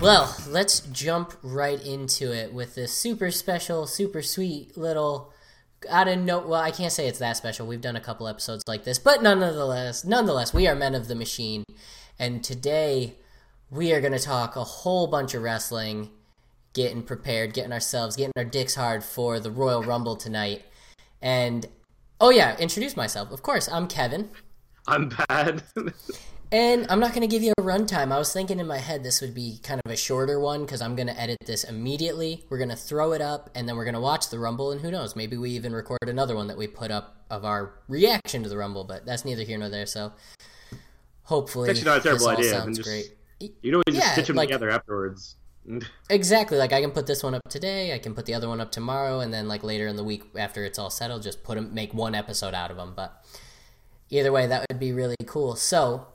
Well, let's jump right into it with this super special, super sweet little out of no well, I can't say it's that special. We've done a couple episodes like this, but nonetheless, nonetheless, we are men of the machine, and today we are going to talk a whole bunch of wrestling, getting prepared, getting ourselves, getting our dicks hard for the Royal Rumble tonight. And oh yeah, introduce myself. Of course, I'm Kevin. I'm bad. And I'm not going to give you a runtime. I was thinking in my head this would be kind of a shorter one because I'm going to edit this immediately. We're going to throw it up and then we're going to watch the Rumble. And who knows, maybe we even record another one that we put up of our reaction to the Rumble. But that's neither here nor there. So hopefully, it's actually not a terrible idea. Sounds just, great. You know, we just yeah, stitch them like, together afterwards. exactly. Like I can put this one up today. I can put the other one up tomorrow, and then like later in the week after it's all settled, just put them, make one episode out of them. But either way, that would be really cool. So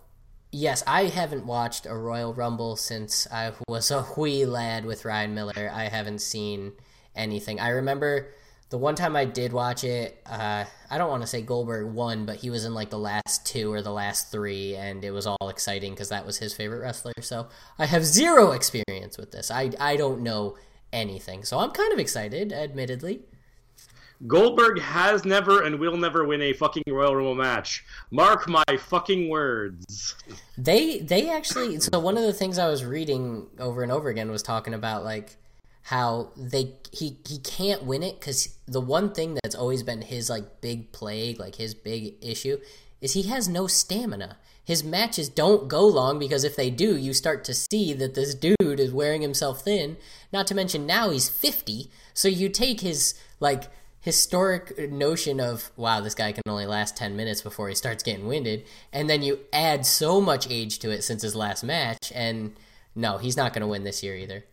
yes, I haven't watched a Royal Rumble since I was a wee lad with Ryan Miller. I haven't seen anything. I remember the one time I did watch it, uh, I don't want to say Goldberg won, but he was in like the last two or the last three, and it was all exciting because that was his favorite wrestler. So I have zero experience with this. I, I don't know anything. So I'm kind of excited, admittedly. Goldberg has never and will never win a fucking Royal Rumble match. Mark my fucking words. They they actually so one of the things I was reading over and over again was talking about like how they he he can't win it cuz the one thing that's always been his like big plague, like his big issue is he has no stamina. His matches don't go long because if they do, you start to see that this dude is wearing himself thin. Not to mention now he's 50, so you take his like historic notion of wow this guy can only last 10 minutes before he starts getting winded and then you add so much age to it since his last match and no he's not going to win this year either.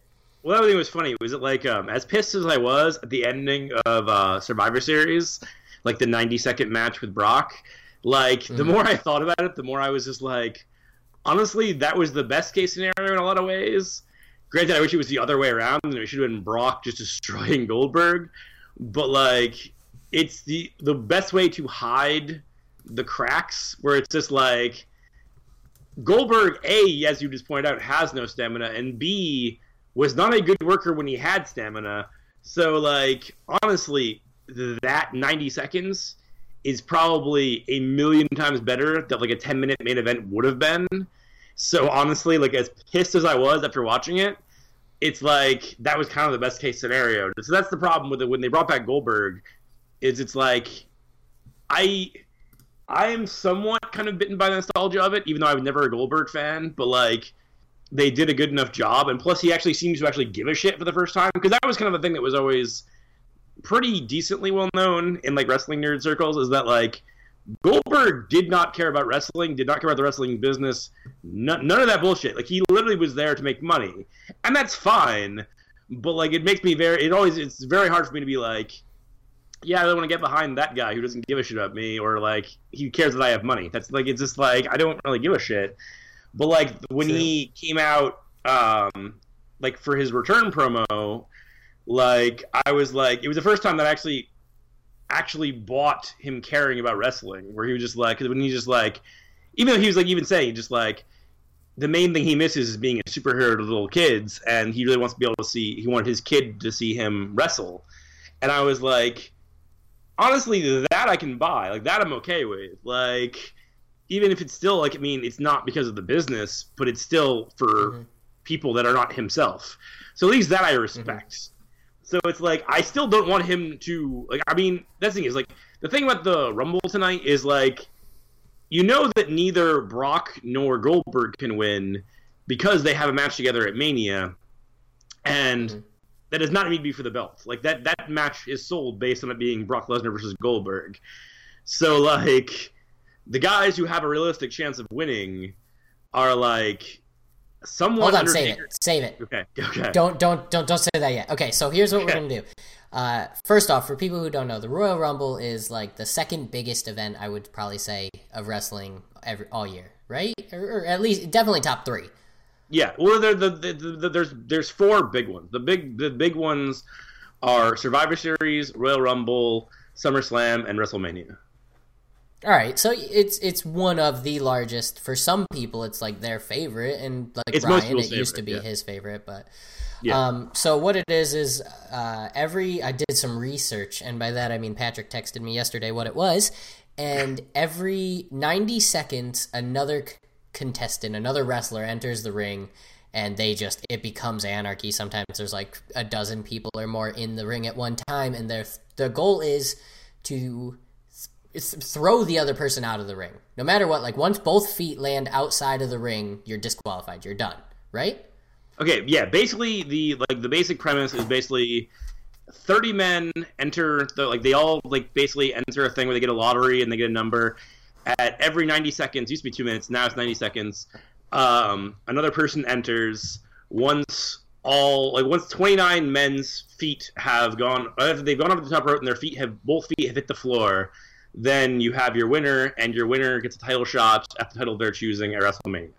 Well that thing was funny. Was it like um, as pissed as i was at the ending of uh, survivor series like the 90 second match with brock like the mm-hmm. more i thought about it the more i was just like honestly that was the best case scenario in a lot of ways. Granted i wish it was the other way around and it should have been brock just destroying goldberg but like it's the the best way to hide the cracks where it's just like Goldberg A, as you just pointed out, has no stamina, and B was not a good worker when he had stamina. So like honestly, that ninety seconds is probably a million times better than like a ten minute main event would have been. So honestly, like as pissed as I was after watching it, it's like that was kind of the best case scenario. So that's the problem with it when they brought back Goldberg. Is it's like I I am somewhat kind of bitten by the nostalgia of it, even though I was never a Goldberg fan. But like they did a good enough job, and plus he actually seems to actually give a shit for the first time because that was kind of the thing that was always pretty decently well known in like wrestling nerd circles is that like Goldberg did not care about wrestling, did not care about the wrestling business, none, none of that bullshit. Like he literally was there to make money, and that's fine. But like it makes me very, it always, it's very hard for me to be like, yeah, I don't want to get behind that guy who doesn't give a shit about me, or like he cares that I have money. That's like it's just like I don't really give a shit. But like when True. he came out, um, like for his return promo, like I was like, it was the first time that I actually actually bought him caring about wrestling, where he was just like, when he just like, even though he was like even saying just like, the main thing he misses is being a superhero to little kids, and he really wants to be able to see. He wanted his kid to see him wrestle, and I was like, honestly, that I can buy. Like that, I'm okay with. Like, even if it's still like, I mean, it's not because of the business, but it's still for mm-hmm. people that are not himself. So at least that I respect. Mm-hmm. So it's like I still don't want him to like. I mean, that's the thing is like the thing about the Rumble tonight is like, you know that neither Brock nor Goldberg can win because they have a match together at Mania, and mm-hmm. that does not need to be for the belt. Like that that match is sold based on it being Brock Lesnar versus Goldberg. So like, the guys who have a realistic chance of winning are like Someone Hold on, save it. Save it. Okay. Okay. Don't don't don't don't say that yet. Okay, so here's what okay. we're gonna do. Uh, first off, for people who don't know, the Royal Rumble is like the second biggest event I would probably say of wrestling every all year, right? Or, or at least definitely top three. Yeah. Well, the, the, the, there's there's four big ones. The big the big ones are Survivor Series, Royal Rumble, SummerSlam, and WrestleMania. All right, so it's it's one of the largest for some people. It's like their favorite, and like It's Ryan, it people's used to be yeah. his favorite. But Yeah. um, so what it is is uh, every I did some research, and by that I mean Patrick texted me yesterday what it was, and every ninety seconds another c- contestant, another wrestler enters the ring. And they just, it becomes anarchy. Sometimes there's like a dozen people or more in the ring at one time, and their the goal is to throw the other person out of the ring. No matter what, like once both feet land outside of the ring, you're disqualified. You're done, right? Okay, yeah. Basically, the like the basic premise is basically thirty men enter the like they all like basically enter a thing where they get a lottery and they get a number. At every ninety seconds, used to be two minutes, now it's ninety seconds. Um, another person enters. Once all like once twenty nine men's feet have gone, after they've gone over the top rope and their feet have both feet have hit the floor, then you have your winner, and your winner gets a title shot at the title they're choosing at WrestleMania.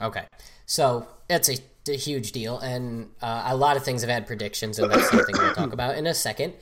Okay, so that's a, a huge deal, and uh, a lot of things have had predictions, and that's something we'll talk about in a second.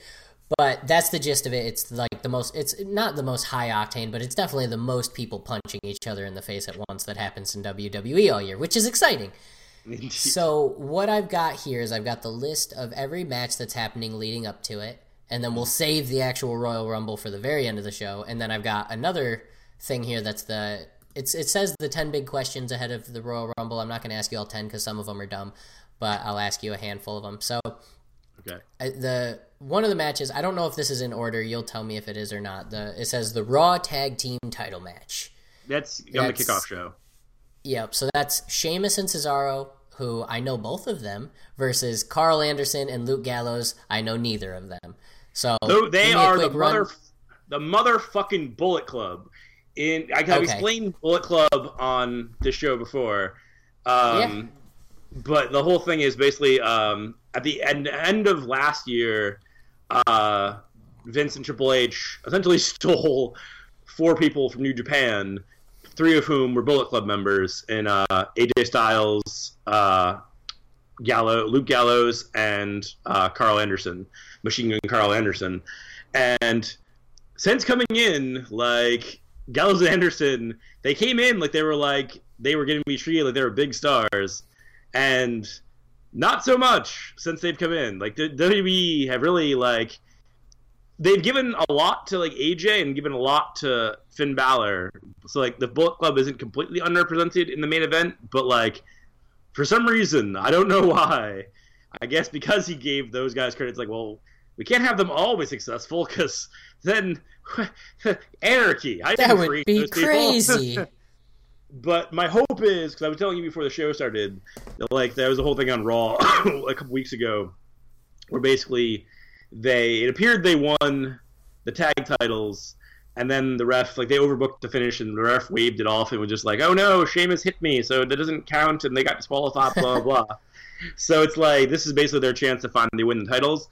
But that's the gist of it. It's like the most. It's not the most high octane, but it's definitely the most people punching each other in the face at once that happens in WWE all year, which is exciting. So what I've got here is I've got the list of every match that's happening leading up to it, and then we'll save the actual Royal Rumble for the very end of the show. And then I've got another thing here that's the it's it says the ten big questions ahead of the Royal Rumble. I'm not going to ask you all ten because some of them are dumb, but I'll ask you a handful of them. So Okay. I- the one of the matches I don't know if this is in order. You'll tell me if it is or not. The it says the Raw Tag Team Title match. That's on the kickoff show. Yep. So that's Sheamus and Cesaro, who I know both of them, versus Carl Anderson and Luke Gallows. I know neither of them. So So they give me a are the run. mother, the motherfucking Bullet Club. In I have Okay. explained Bullet Club on the show before, um, but the whole thing is basically um, at the end end of last year, uh, Vince and Triple H essentially stole four people from New Japan, three of whom were Bullet Club members, and uh, AJ Styles, uh, Gallo, Luke Gallows, and uh, Carl Anderson, Machine Gun Carl Anderson. And since coming in, like Gallows and Anderson, they came in like they were like they were getting be treated like they were big stars, and not so much since they've come in. Like the WWE have really like they've given a lot to like AJ and given a lot to Finn Balor. So like the Bullet Club isn't completely underrepresented in the main event, but like for some reason, I don't know why. I guess because he gave those guys credit, it's like, well, we can't have them all be successful because then anarchy. I that would be crazy. But my hope is because I was telling you before the show started, that, like there was a whole thing on Raw a couple weeks ago, where basically they it appeared they won the tag titles, and then the ref like they overbooked the finish, and the ref waved it off and was just like, "Oh no, Sheamus hit me, so that doesn't count," and they got disqualified, blah blah. blah. So it's like this is basically their chance to finally win the titles.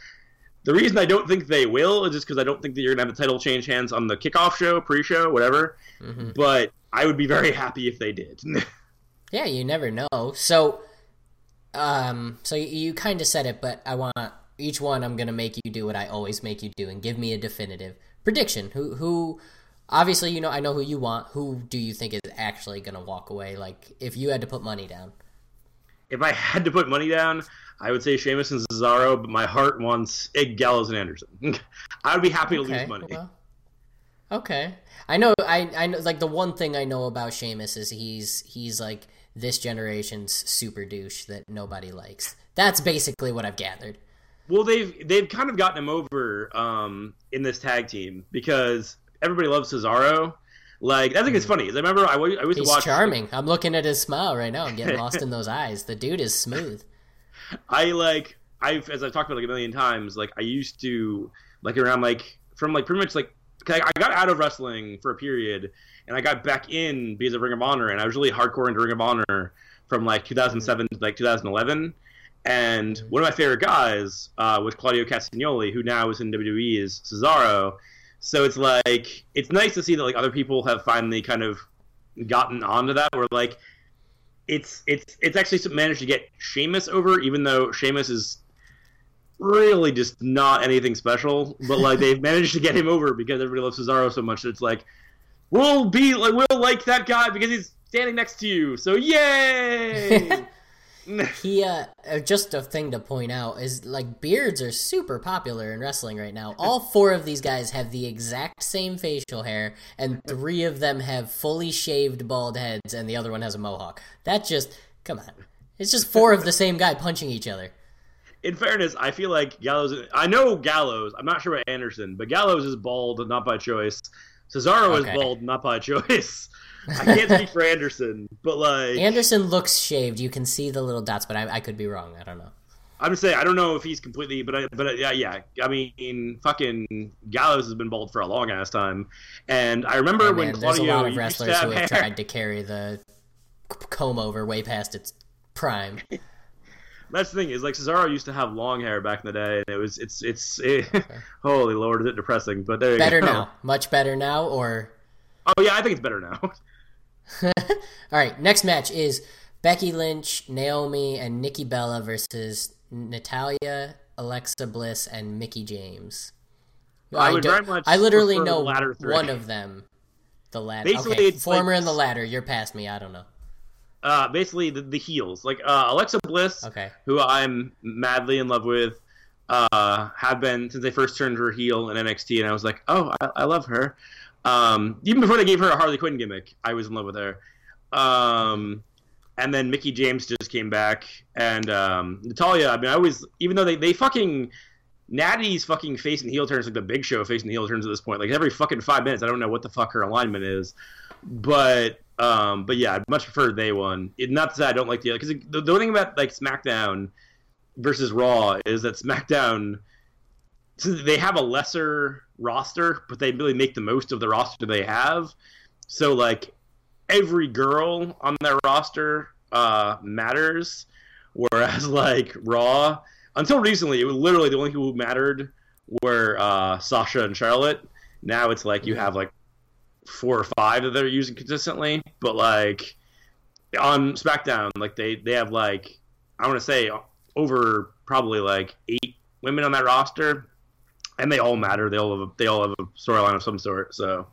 The reason I don't think they will is just because I don't think that you're gonna have the title change hands on the kickoff show, pre-show, whatever. Mhm. But I would be very happy if they did. Yeah, you never know. So, um, so you, you kind of said it, but I want each one. I'm gonna make you do what I always make you do, and give me a definitive prediction. Who, who? Obviously, you know I know who you want. Who do you think is actually gonna walk away? Like, if you had to put money down. if I had to put money down, I would say Sheamus and Cesaro, but my heart wants Ig Gallows and Anderson. I would be happy to lose money. well, okay. I know. I I know. Like the one thing I know about Sheamus is he's he's like this generation's super douche that nobody likes. That's basically what I've gathered. Well, they've they've kind of gotten him over um, in this tag team because everybody loves Cesaro. Like I think it's funny. 'cause I remember I, wa- I used He's to watch. charming. I'm looking at his smile right now. I'm getting lost in those eyes. The dude is smooth. I like I've as I've talked about like a million times. Like I used to like around like from like pretty much like 'cause I got out of wrestling for a period and I got back in because of Ring of Honor and I was really hardcore into Ring of Honor from like 2007 to like 2011. And one of my favorite guys uh, was Claudio Castagnoli, who now is in WWE is Cesaro. So it's like it's nice to see that like other people have finally kind of gotten onto that. Where like it's it's it's actually managed to get Sheamus over, even though Sheamus is really just not anything special. But like they've managed to get him over because everybody loves Cesaro so much. That it's like we'll be like we'll like that guy because he's standing next to you. So yay! he uh just a thing to point out is like beards are super popular in wrestling right now all four of these guys have the exact same facial hair and three of them have fully shaved bald heads and the other one has a mohawk that just come on it's just four of the same guy punching each other in fairness, I feel like Gallows. I know Gallows. I'm not sure about Anderson, but Gallows is bald, not by choice. Cesaro okay. is bald, not by choice. I can't speak for Anderson, but like Anderson looks shaved. You can see the little dots, but I, I could be wrong. I don't know. I'm just saying I don't know if he's completely, but I, but yeah, yeah. I mean, fucking Gallows has been bald for a long ass time, and I remember oh, when Claudio there's a lot of wrestlers who have hair. tried to carry the comb over way past its prime. That's the thing is like Cesaro used to have long hair back in the day, and it was it's it's it, okay. holy lord, is it depressing? But there better go. Better now, much better now, or oh yeah, I think it's better now. All right, next match is Becky Lynch, Naomi, and Nikki Bella versus Natalya, Alexa Bliss, and Mickie James. I, I would very much. I literally know one of them. The ladder. Basically, okay, former like, in the ladder. You're past me. I don't know uh, basically the, the heels, like uh, Alexa Bliss, okay. who I'm madly in love with, uh, have been since they first turned her heel in NXT, and I was like, oh, I, I love her. Um, even before they gave her a Harley Quinn gimmick, I was in love with her. Um, and then Mickie James just came back, and um, Natalya. I mean, I always, even though they they fucking Natty's fucking face and heel turns like the Big Show face and heel turns at this point. Like every fucking five minutes, I don't know what the fuck her alignment is, but um, but yeah, I'd much prefer they won. It, not that I don't like the other, because the, the thing about like SmackDown versus Raw is that SmackDown, since they have a lesser roster, but they really make the most of the roster they have. So like every girl on their roster uh, matters, whereas like Raw, until recently, it was literally the only people who mattered were uh, Sasha and Charlotte. Now it's like you have like four or five that they're using consistently, but like on SmackDown, like they they have like I want to say over probably like eight women on that roster, and they all matter. They all have a, they all have a storyline of some sort. So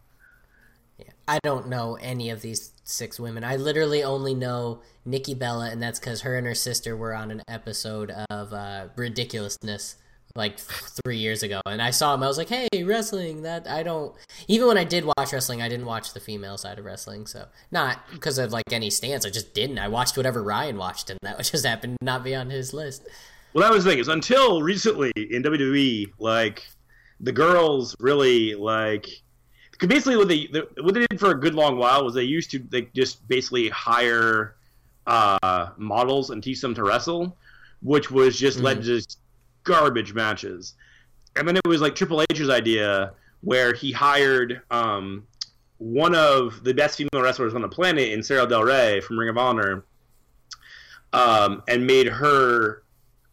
yeah. I don't know any of these six women. I literally only know Nikki Bella, and that's because her and her sister were on an episode of uh, Ridiculousness like three years ago, and I saw them. I was like, "Hey, wrestling!" That I don't. Even when I did watch wrestling, I didn't watch the female side of wrestling. So not because of like any stance. I just didn't. I watched whatever Ryan watched, and that just happened to not be on his list. Well, that was the thing is until recently in WWE, like the girls really like. Basically, what they what they did for a good long while was they used to they just basically hire uh, models and teach them to wrestle, which was just mm-hmm. led to just garbage matches. And then it was like Triple H's idea where he hired um, one of the best female wrestlers on the planet in Sara Del Rey from Ring of Honor um, and made her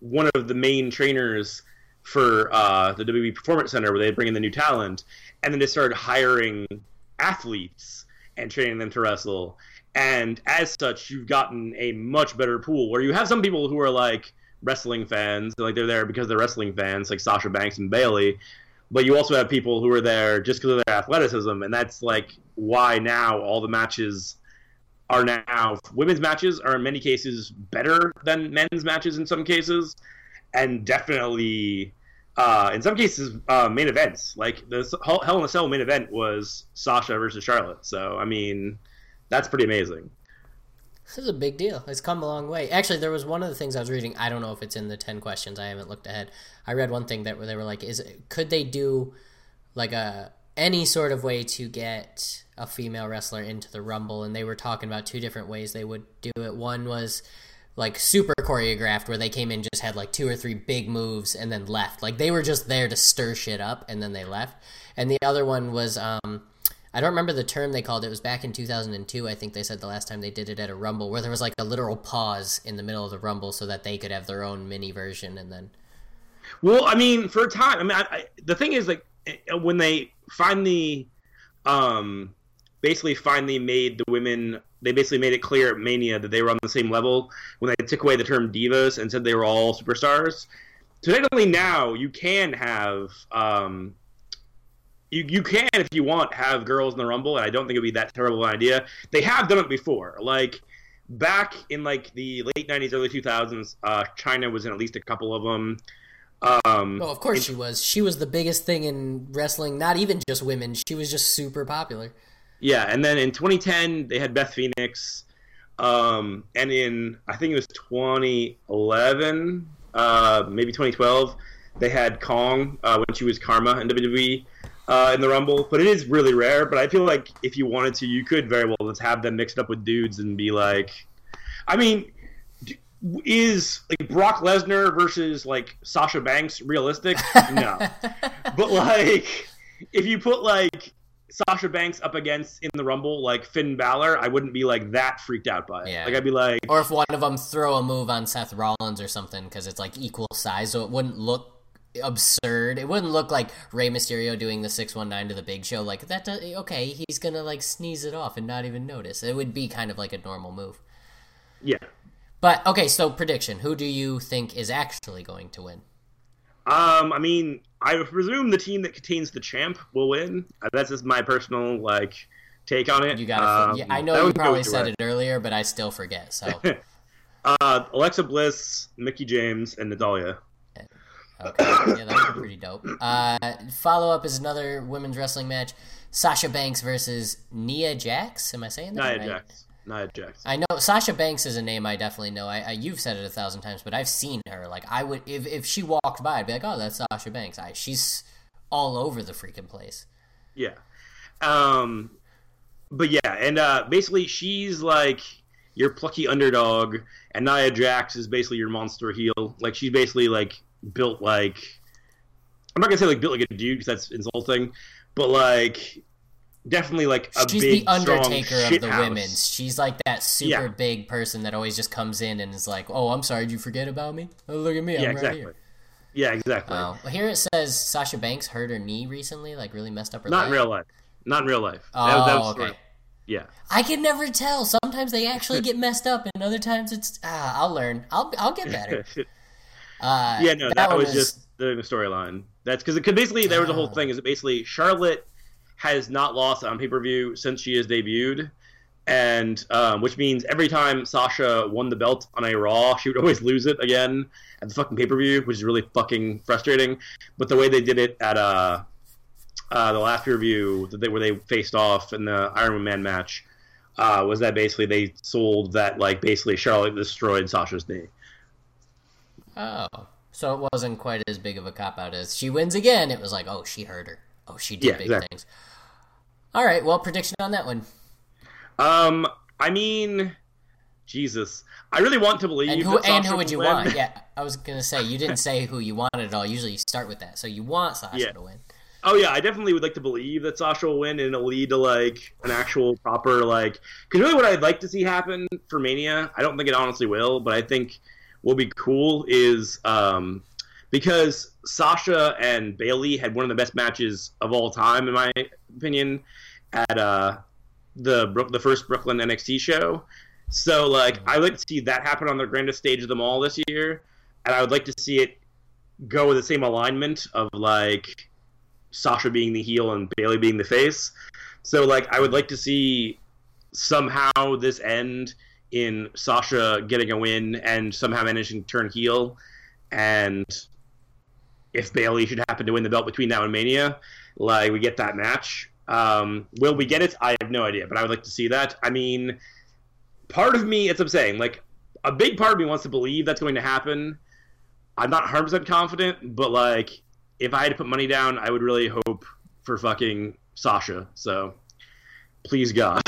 one of the main trainers for uh, the WWE Performance Center where they bring in the new talent. And then they started hiring athletes and training them to wrestle. And as such, you've gotten a much better pool where you have some people who are like, wrestling fans. Like they're there because they're wrestling fans, like Sasha Banks and Bayley. But you also have people who are there just because of their athleticism, and that's like why now all the matches are now women's matches are in many cases better than men's matches in some cases, and definitely uh, in some cases uh, main events. Like the Hell in a Cell main event was Sasha versus Charlotte. So I mean, that's pretty amazing. This is a big deal. It's come a long way. Actually, there was one of the things I was reading. I don't know if it's in the ten questions. I haven't looked ahead. I read one thing that where they were like, "Is could they do like a any sort of way to get a female wrestler into the Rumble?" And they were talking about two different ways they would do it. One was like super choreographed, where they came in just had like two or three big moves and then left. Like they were just there to stir shit up and then they left. And the other one was um, I don't remember the term they called it. It was back in 2002, I think they said the last time they did it at a Rumble, where there was like a literal pause in the middle of the Rumble so that they could have their own mini version and then. Well, I mean, for a time, I mean, I, I, the thing is, like, eh, when they finally, um, basically finally made the women, they basically made it clear at Mania that they were on the same level when they took away the term divas and said they were all superstars. so technically now you can have um, you you can if you want have girls in the rumble, and I don't think it'd be that terrible an idea. They have done it before, like back in like the late '90s, early 2000s. Uh, Chyna was in at least a couple of them. Um, oh, of course she was. She was the biggest thing in wrestling. Not even just women. She was just super popular. Yeah, and then in 2010 they had Beth Phoenix, um, and in I think it was 2011, uh, maybe 2012, they had Kong uh, when she was Karma in WWE uh, in the Rumble. But it is really rare. But I feel like if you wanted to, you could very well just have them mixed up with dudes and be like, I mean, is like Brock Lesnar versus like Sasha Banks realistic? No, but like if you put like Sasha Banks up against in the Rumble like Finn Balor, I wouldn't be like that freaked out by it. Yeah. Like I'd be like, or if one of them throw a move on Seth Rollins or something because it's like equal size, so it wouldn't look absurd. It wouldn't look like Rey Mysterio doing the six one nine to the Big Show. Like that. Does, okay, he's gonna like sneeze it off and not even notice. It would be kind of like a normal move. Yeah. But okay, so prediction: Who do you think is actually going to win? Um, I mean, I presume the team that contains the champ will win. Uh, that's just my personal like take on it. You got. Um, yeah, I know you probably said it earlier, but I still forget. So, uh, Alexa Bliss, Mickie James, and Natalya. Okay, yeah, that would be pretty dope. Uh, follow up is another women's wrestling match: Sasha Banks versus Nia Jax. Am I saying that Nia right? Jax. Nia Jax. I know Sasha Banks is a name I definitely know. I, I, you've said it a thousand times, but I've seen her. Like I would, if if she walked by, I'd be like, "Oh, that's Sasha Banks." I, she's all over the freaking place. Yeah. Um. But yeah, and uh, basically, she's like your plucky underdog, and Nia Jax is basically your monster heel. Like she's basically like built like I'm not gonna say like built like a dude because that's insulting, but like definitely like a she's big, the Undertaker of the house. women's. She's like that super yeah. big person that always just comes in and is like, "Oh, I'm sorry, did you forget about me? Oh, look at me, I'm yeah, right exactly. here." Yeah, exactly. Well, here it says Sasha Banks hurt her knee recently, like really messed up her. Not leg. in real life. Not in real life. Oh, that, that okay. Sort of, yeah. I can never tell. Sometimes they actually get messed up, and other times it's. Ah, I'll learn. I'll I'll get better. Uh, yeah, no, that, that was, just the storyline. That's because it could basically there was a whole thing. Is that basically Charlotte has not lost on pay per view since she has debuted, and um, which means every time Sasha won the belt on a Raw, she would always lose it again at the fucking pay per view, which is really fucking frustrating. But the way they did it at uh, uh, the last review that they, where they faced off in the Iron Man match uh, was that basically they sold that like basically Charlotte destroyed Sasha's knee. Oh, so it wasn't quite as big of a cop out as she wins again. It was like, oh, she hurt her. Oh, she did yeah, big exactly. things. All right, well, prediction on that one. Um, I mean, Jesus, I really want to believe. And who, and who would you win. want? Yeah, I was gonna say you didn't say who you wanted at all. Usually, you start with that. So you want Sasha yeah. to win. Oh yeah, I definitely would like to believe that Sasha will win, and it'll lead to like an actual proper like. Because really, what I'd like to see happen for Mania, I don't think it honestly will, but I think what'll be cool is um, because Sasha and Bayley had one of the best matches of all time, in my opinion, at uh, the the first Brooklyn NXT show. So like, I would like to see that happen on the grandest stage of them all this year, and I would like to see it go with the same alignment of like Sasha being the heel and Bayley being the face. So like, I would like to see somehow this end in Sasha getting a win and somehow managing to turn heel, and if Bayley should happen to win the belt between now and Mania, like we get that match. Um, will we get it? I have no idea, but I would like to see that. I mean, part of me, as I'm saying, like a big part of me wants to believe that's going to happen. I'm not 100% confident, but like if I had to put money down, I would really hope for fucking Sasha. So please God.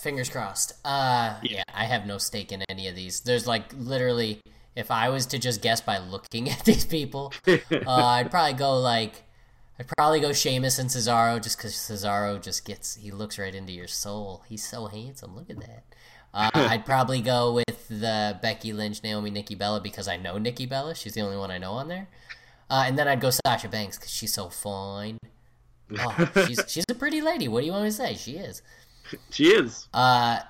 fingers crossed. Uh, yeah. yeah, I have no stake in any of these. There's like literally, if I was to just guess by looking at these people, uh, I'd probably go like, I'd probably go Sheamus and Cesaro just because Cesaro just gets, he looks right into your soul. He's so handsome. Look at that. Uh, I'd probably go with the Becky Lynch, Naomi, Nikki Bella because I know Nikki Bella. She's the only one I know on there. Uh, and then I'd go Sasha Banks because she's so fine. Oh, she's she's a pretty lady. What do you want me to say? She is. She is. Uh,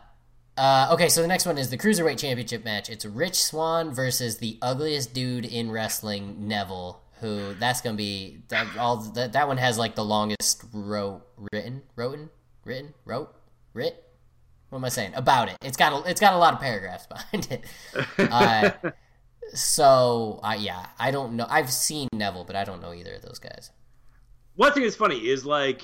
Uh, okay, so the next one is the cruiserweight championship match. It's Rich Swann versus the ugliest dude in wrestling, Neville. Who that's gonna be that all that that one has like the longest wrote written written written wrote writ. What am I saying about it? It's got a, it's got a lot of paragraphs behind it. Uh, so uh, yeah, I don't know. I've seen Neville, but I don't know either of those guys. One thing that's funny is like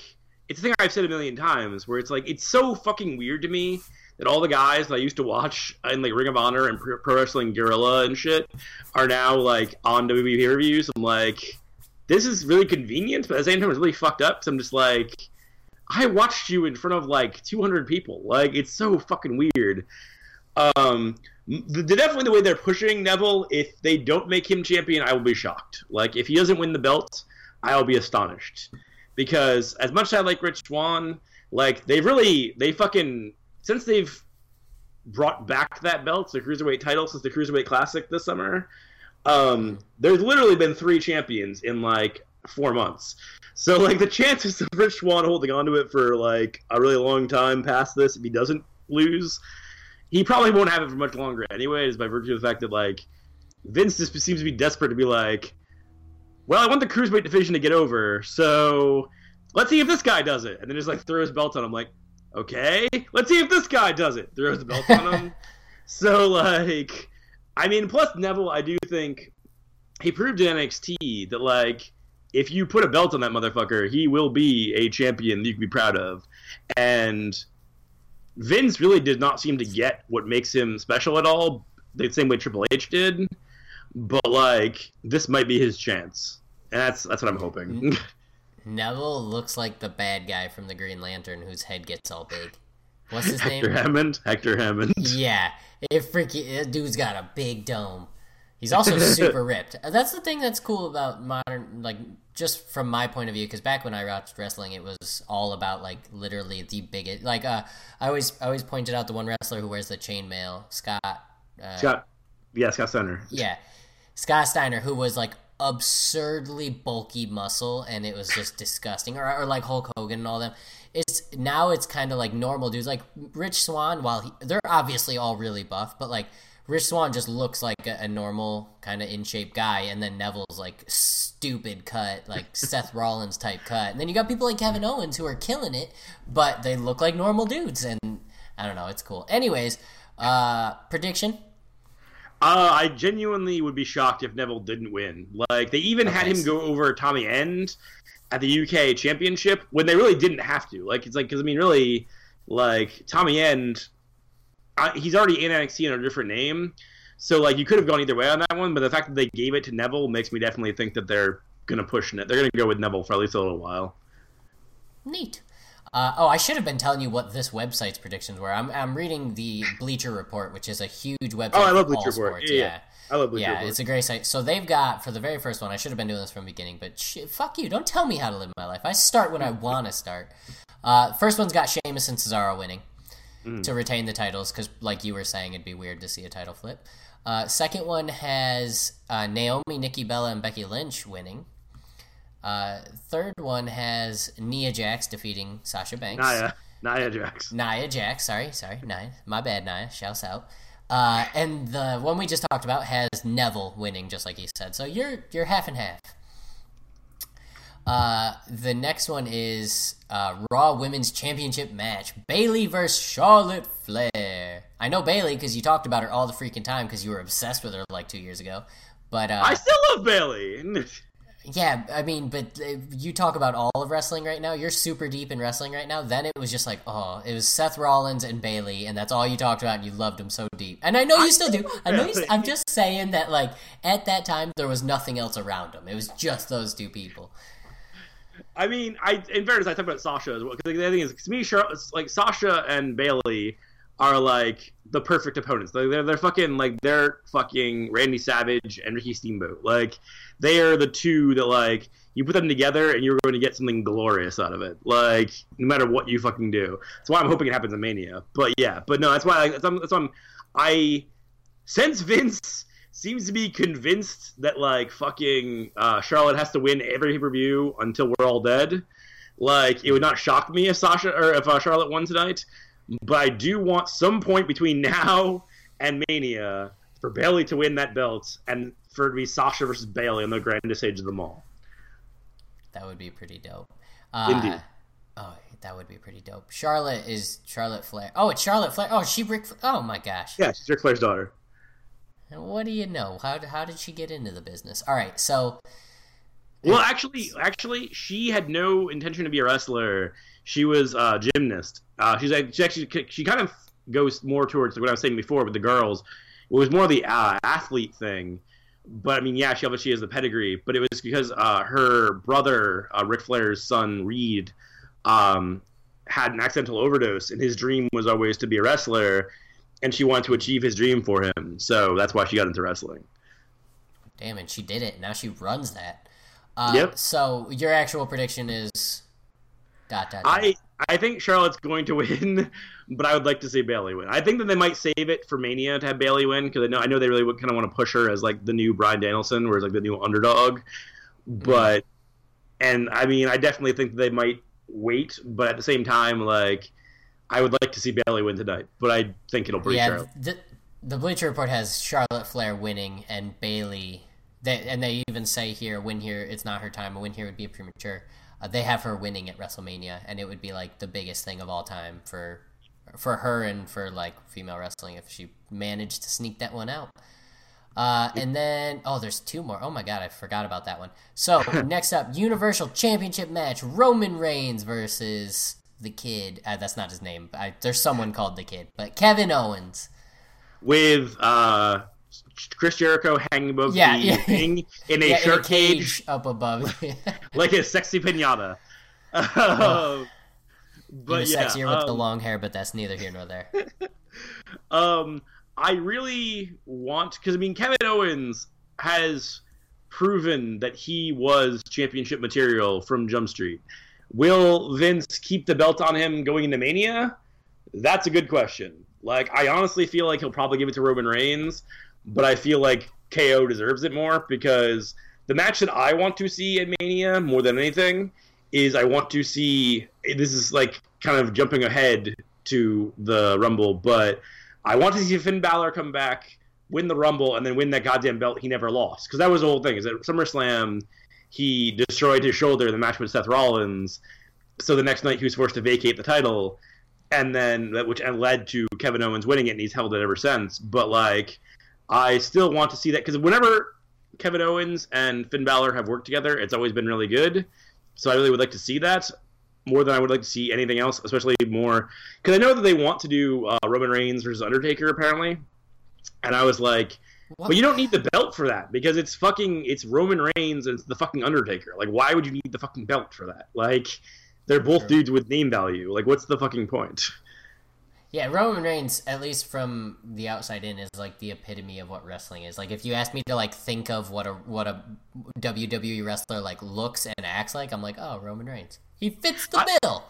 it's a thing I've said a million times, where it's like it's so fucking weird to me that all the guys that I used to watch in like Ring of Honor and Pro Wrestling Guerrilla and shit are now like on WWE pay reviews. I'm like, this is really convenient, but at the same time, it's really fucked up. Because I'm just like, I watched you in front of like 200 people. Like, it's so fucking weird. Um, the, definitely the way they're pushing Neville. If they don't make him champion, I will be shocked. Like, if he doesn't win the belt, I'll be astonished. Because as much as I like Rich Swann, like they really they fucking since they've brought back that belt, the cruiserweight title, since the cruiserweight classic this summer, um, there's literally been three champions in like four months. So like the chances of Rich Swann holding onto it for like a really long time past this, if he doesn't lose, he probably won't have it for much longer anyways, by virtue of the fact that like Vince just seems to be desperate to be like, well, I want the cruiserweight division to get over, so let's see if this guy does it, and then just like throw his belt on him, like, okay, let's see if this guy does it. Throws the belt on him. so like, I mean, plus Neville, I do think he proved in NXT that like if you put a belt on that motherfucker, he will be a champion that you can be proud of. And Vince really did not seem to get what makes him special at all, the same way Triple H did. But like, this might be his chance, and that's that's what I'm hoping. Mm-hmm. Neville looks like the bad guy from the Green Lantern whose head gets all big. What's his Hector name? Hector Hammond. Hector Hammond. Yeah, it freaking that dude's got a big dome. He's also super ripped. That's the thing that's cool about modern, like just from my point of view, because back when I watched wrestling, it was all about like literally the biggest. Like uh, I always, I always pointed out the one wrestler who wears the chainmail, Scott. Uh, Scott. Yeah, Scott Steiner. yeah, Scott Steiner, who was like absurdly bulky muscle, and it was just disgusting. Or, or like Hulk Hogan and all them. It's now it's kind of like normal dudes, like Rich Swann. While he, they're obviously all really buff, but like Rich Swann just looks like a, a normal kind of in shape guy, and then Neville's like stupid cut, like Seth Rollins type cut, and then you got people like Kevin Owens who are killing it, but they look like normal dudes, and I don't know, it's cool. Anyways, uh, prediction. Uh, I genuinely would be shocked if Neville didn't win. Like they even had him go over Tommy End at the UK Championship when they really didn't have to. Like it's like because I mean really, like Tommy End, I, he's already in NXT under a different name, so like you could have gone either way on that one. But the fact that they gave it to Neville makes me definitely think that they're gonna push it. They're gonna go with Neville for at least a little while. Neat. Uh, oh, I should have been telling you what this website's predictions were. I'm, I'm reading the Bleacher Report, which is a huge website. Oh, I love Bleacher Report. sports. Yeah, yeah. I love Bleacher yeah, Report. it's a great site. So they've got for the very first one. I should have been doing this from the beginning, but shit, fuck you! Don't tell me how to live my life. I start when I want to start. Uh, first one's got Sheamus and Cesaro winning Mm. to retain the titles because, like you were saying, it'd be weird to see a title flip. Uh, second one has uh, Naomi, Nikki Bella, and Becky Lynch winning. Uh, third one has Nia Jax defeating Sasha Banks. Nia, Nia Jax. Nia Jax, sorry, sorry, Nia. My bad, Nia. Shouts out. Uh, and the one we just talked about has Neville winning, just like he said. So you're you're half and half. Uh, the next one is uh, Raw Women's Championship match: Bayley versus Charlotte Flair. I know Bayley because you talked about her all the freaking time because you were obsessed with her like two years ago. But uh, I still love Bayley. yeah, I mean, but you talk about all of wrestling right now. You're super deep in wrestling right now. Then it was just like, oh, it was Seth Rollins and Bayley, and that's all you talked about, and you loved them so deep. And I know you still do. I know. You st- I'm just saying that, like, at that time, there was nothing else around them. It was just those two people. I mean, I in fairness, I talk about Sasha as well because the thing is, to me, like Sasha and Bayley are like the perfect opponents. Like, they're they're fucking like they're fucking Randy Savage and Ricky Steamboat. Like they are the two that like you put them together and you're going to get something glorious out of it. Like no matter what you fucking do. That's why I'm hoping it happens in Mania. But yeah, but no, that's why I, that's, that's why I'm, I since Vince seems to be convinced that like fucking uh, Charlotte has to win every pay per view until we're all dead. Like it would not shock me if Sasha or if uh, Charlotte won tonight. But I do want some point between now and Mania for Bayley to win that belt and for it to be Sasha versus Bayley on the grandest stage of them all. That would be pretty dope. Uh, Indeed. Oh, that would be pretty dope. Charlotte is Charlotte Flair. Oh, it's Charlotte Flair. Oh, she Ric. Oh my gosh. Yeah, she's Ric Flair's daughter. What do you know? How how did she get into the business? All right, so. Well, actually, actually, she had no intention to be a wrestler. She was a gymnast. Uh, she's like she actually she kind of goes more towards what I was saying before with the girls. It was more the uh, athlete thing. But I mean, yeah, she obviously has the pedigree. But it was because uh, her brother, uh, Ric Flair's son, Reid, um, had an accidental overdose, and his dream was always to be a wrestler, and she wanted to achieve his dream for him. So that's why she got into wrestling. Damn, and she did it. Now she runs that. Uh, yep. So your actual prediction is dot dot. dot. I I think Charlotte's going to win, but I would like to see Bayley win. I think that they might save it for Mania to have Bayley win because I know I know they really kind of want to push her as like the new Bryan Danielson, whereas like the new underdog. But and I mean, I definitely think they might wait, but at the same time, like I would like to see Bayley win tonight, but I think it'll be yeah, Charlotte. The, the Bleacher Report has Charlotte Flair winning and Bayley. They, and they even say here, win here, it's not her time. A win here would be premature. Uh, they have her winning at WrestleMania, and it would be like the biggest thing of all time for for her and for like female wrestling if she managed to sneak that one out. Uh, and then oh, there's two more. Oh my god, I forgot about that one. So next up, Universal Championship match: Roman Reigns versus the Kid. Uh, that's not his name. I, there's someone called the Kid, but Kevin Owens with uh, Chris Jericho hanging above yeah, the yeah. ring in a yeah, shark in a cage, cage, up above, like a sexy pinata. Oh. but yeah, sexier um, with the um, long hair, but that's neither here nor there. um, I really want because I mean Kevin Owens has proven that he was championship material from Jump Street. Will Vince keep the belt on him going into Mania? That's a good question. Like I honestly feel like he'll probably give it to Roman Reigns, but I feel like KO deserves it more because the match that I want to see at Mania more than anything is I want to see this is like kind of jumping ahead to the Rumble, but I want to see Finn Balor come back, win the Rumble, and then win that goddamn belt he never lost. Because that was the whole thing. Is at SummerSlam he destroyed his shoulder in the match with Seth Rollins, so the next night he was forced to vacate the title, and then which led to Kevin Owens winning it, and he's held it ever since. But like I still want to see that because whenever Kevin Owens and Finn Balor have worked together, it's always been really good. So I really would like to see that more than I would like to see anything else, especially more because I know that they want to do uh, Roman Reigns versus Undertaker apparently, and I was like, what? but you don't need the belt for that because it's fucking it's Roman Reigns and it's the fucking Undertaker. Like, why would you need the fucking belt for that? Like, they're both sure. dudes with name value. Like, what's the fucking point? Yeah, Roman Reigns, at least from the outside in, is like the epitome of what wrestling is. Like, if you ask me to like think of what a what a WWE wrestler like looks and acts like, I'm like, oh, Roman Reigns. He fits the I, bill.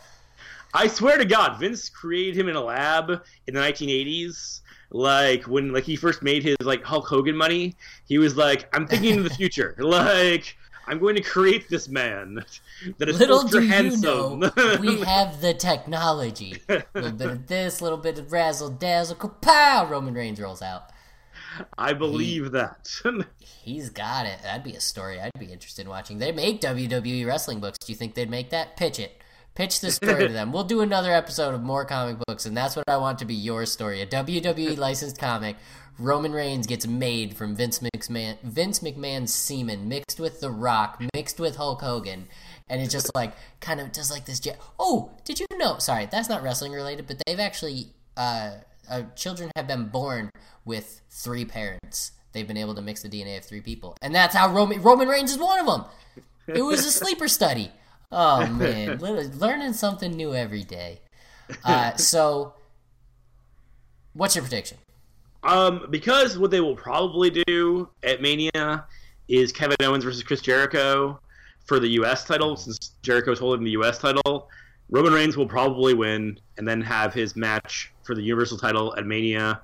I swear to God, Vince created him in a lab in the 1980s. Like when like he first made his like Hulk Hogan money, he was like, "I'm thinking of the future. Like I'm going to create this man that is little do handsome. you know we have the technology. A little bit of this, a little bit of razzle dazzle, kapow! Roman Reigns rolls out. I believe he, that. he's got it. That'd be a story I'd be interested in watching. They make WWE wrestling books. Do you think they'd make that? Pitch it. Pitch the story to them. We'll do another episode of more comic books, and that's what I want to be your story. A WWE licensed comic Roman Reigns gets made from Vince McMahon, Vince McMahon's semen mixed with The Rock, mixed with Hulk Hogan, and it's just like kind of does like this. Oh, did you know? Sorry, that's not wrestling related, but they've actually uh, uh, children have been born with three parents. They've been able to mix the DNA of three people, and that's how Roman Roman Reigns is one of them. It was a sleeper study. Oh man, learning something new every day. Uh, so, what's your prediction? Um, because what they will probably do at Mania is Kevin Owens versus Chris Jericho for the U.S. title, since Jericho's holding the U.S. title. Roman Reigns will probably win and then have his match for the Universal title at Mania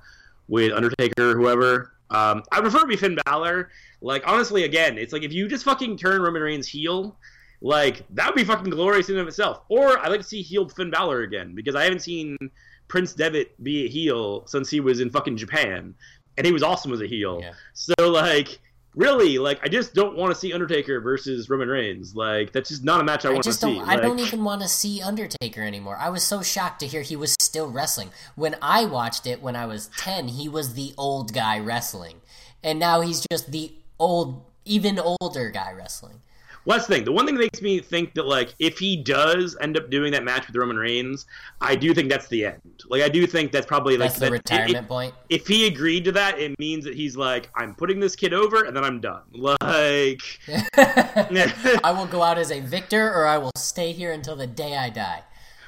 with Undertaker or whoever. Um, I prefer to be Finn Balor. Like, honestly, again, it's like if you just fucking turn Roman Reigns heel, like, that would be fucking glorious in and of itself. Or I'd like to see healed Finn Balor again because I haven't seen Prince Devitt be a heel since he was in fucking Japan, and he was awesome as a heel. Yeah. So like, really, like, I just don't want to see Undertaker versus Roman Reigns. Like, that's just not a match I, I want to see. don't. I Like, don't even want to see Undertaker anymore. I was so shocked to hear he was still wrestling. When I watched it when I was ten, he was the old guy wrestling, and now he's just the old, even older guy wrestling. The thing. The one thing that makes me think that like if he does end up doing that match with Roman Reigns, I do think that's the end. Like I do think that's probably like That's the that- retirement If, point. if he agreed to that, it means that he's like, I'm putting this kid over, and then I'm done. Like, I will go out as a victor, or I will stay here until the day I die.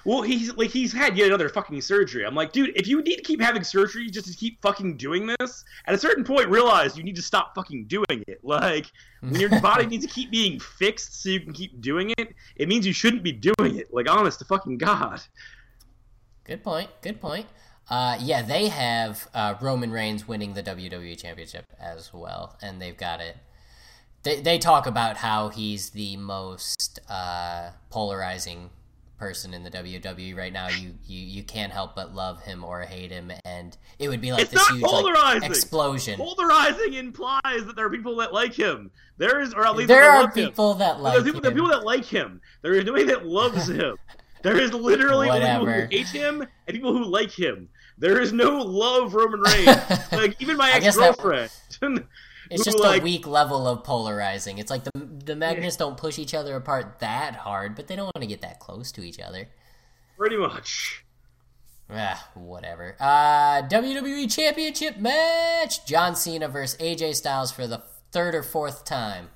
Well, he's like he's had yet another fucking surgery. I'm like, dude, if you need to keep having surgery just to keep fucking doing this, at a certain point, realize you need to stop fucking doing it. Like, when your body needs to keep being fixed so you can keep doing it, it means you shouldn't be doing it. Like, honest to fucking god. Good point. Good point. Uh, yeah, they have uh, Roman Reigns winning the WWE Championship as well, and they've got it. They they talk about how he's the most uh, polarizing person in the WWE right now. You, you you can't help but love him or hate him, and it would be like It's this huge like, explosion. Polarizing implies that there are people that like him. There is, or at least there are love him. people that like There's people, there are people that like him. There is nobody that loves him. There is literally people who hate him and people who like him. There is no love Roman Reigns. like even my ex that- girlfriend. It's just like- a weak level of polarizing. It's like the the magnets don't push each other apart that hard, but they don't want to get that close to each other. Pretty much. Ah, whatever. Uh, WWE Championship match: John Cena versus AJ Styles for the third or fourth time.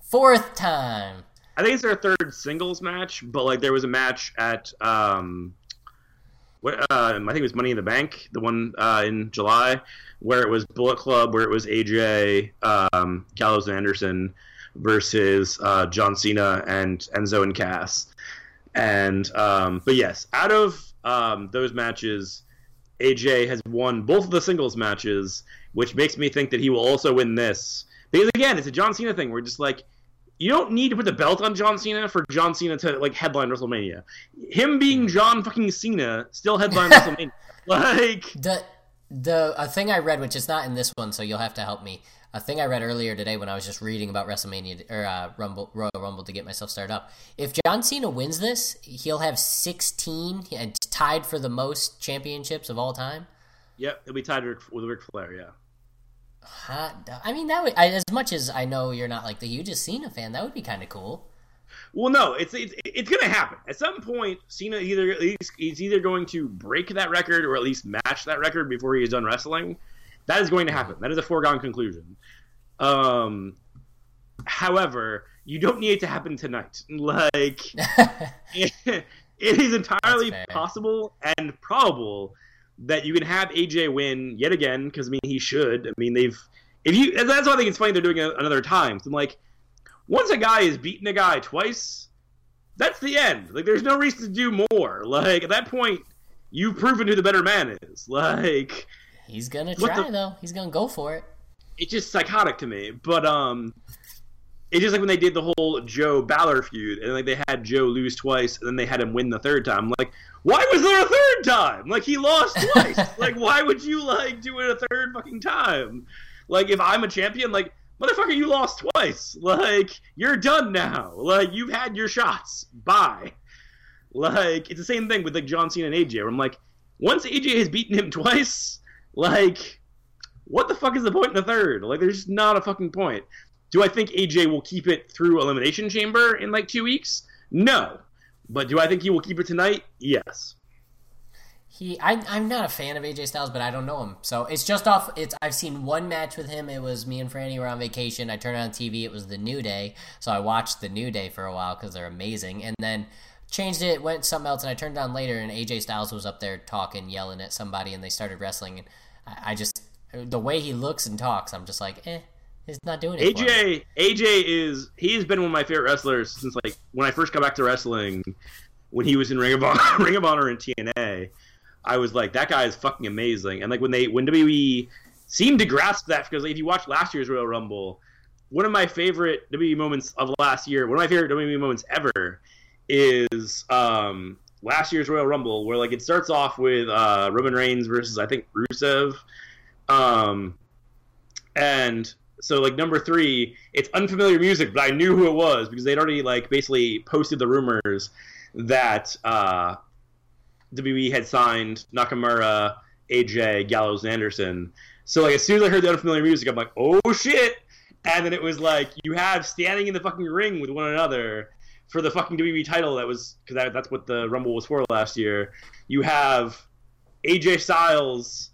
Fourth time. I think it's their third singles match, but like there was a match at um, what uh, I think it was Money in the Bank, the one uh, in July, where it was Bullet Club, where it was AJ, um, Gallows and Anderson versus uh, John Cena and Enzo and Cass. And um, but yes, out of um, those matches, AJ has won both of the singles matches, which makes me think that he will also win this. Because again, it's a John Cena thing. We're just like, you don't need to put the belt on John Cena for John Cena to like headline WrestleMania. Him being John fucking Cena still headline WrestleMania. Like, the a thing I read, which is not in this one, so you'll have to help me. A thing I read earlier today when I was just reading about WrestleMania or uh, Rumble Royal Rumble to get myself started up. If John Cena wins this, he'll have sixteen and tied for the most championships of all time. yep, he'll be tied with with Ric Flair. Yeah. Hot I mean, that would I, as much as I know you're not like the hugest Cena fan, that would be kind of cool. Well, no, it's it's, it's going to happen at some point. Cena either at least he's either going to break that record or at least match that record before he is done wrestling. That is going to happen. That is a foregone conclusion. Um, however, you don't need it to happen tonight. Like, it, it is entirely possible and probable that you can have AJ win yet again because I mean he should. I mean they've if you that's why I think it's funny they're doing it another time. I'm like, once a guy has beaten a guy twice, that's the end. Like there's no reason to do more. Like at that point, you've proven who the better man is. Like He's gonna try the- though. He's gonna go for it. it's just psychotic to me. But um, it's just like when they did the whole Joe Balor feud, and like they had Joe lose twice, and then they had him win the third time. Like, why was there a third time? Like he lost twice. like why would you like do it a third fucking time? Like if I'm a champion, like motherfucker, you lost twice. Like you're done now. Like you've had your shots. Bye. Like it's the same thing with like John Cena and AJ. Where I'm like, once AJ has beaten him twice, like what the fuck is the point in the third? Like, there's not a fucking point. Do I think AJ will keep it through Elimination Chamber in like two weeks? No. But do I think he will keep it tonight? Yes. He, I, I'm not a fan of AJ Styles, but I don't know him, so it's just off. It's I've seen one match with him. It was me and Franny were on vacation. I turned on TV. It was the New Day, so I watched the New Day for a while because they're amazing, and then changed it, went something else, and I turned on later, and AJ Styles was up there talking, yelling at somebody, and they started wrestling, and I, I just the way he looks and talks, I'm just like, eh, he's not doing it. AJ AJ is he's been one of my favorite wrestlers since like when I first got back to wrestling when he was in Ring of Honor, Ring of Honor and TNA. I was like that guy is fucking amazing. And like when they when WWE seemed to grasp that because if you watch last year's Royal Rumble, one of my favorite WWE moments of last year, one of my favorite WWE moments ever is um last year's Royal Rumble, where like it starts off with uh, Roman Reigns versus I think Rusev, um, and so like number three, it's unfamiliar music, but I knew who it was because they'd already like basically posted the rumors that uh, WWE had signed Nakamura, AJ, Gallows, and Anderson. So like as soon as I heard the unfamiliar music, I'm like, oh shit! And then it was like you have standing in the fucking ring with one another for the fucking WWE title. That was because that, that's what the Rumble was for last year. You have AJ Styles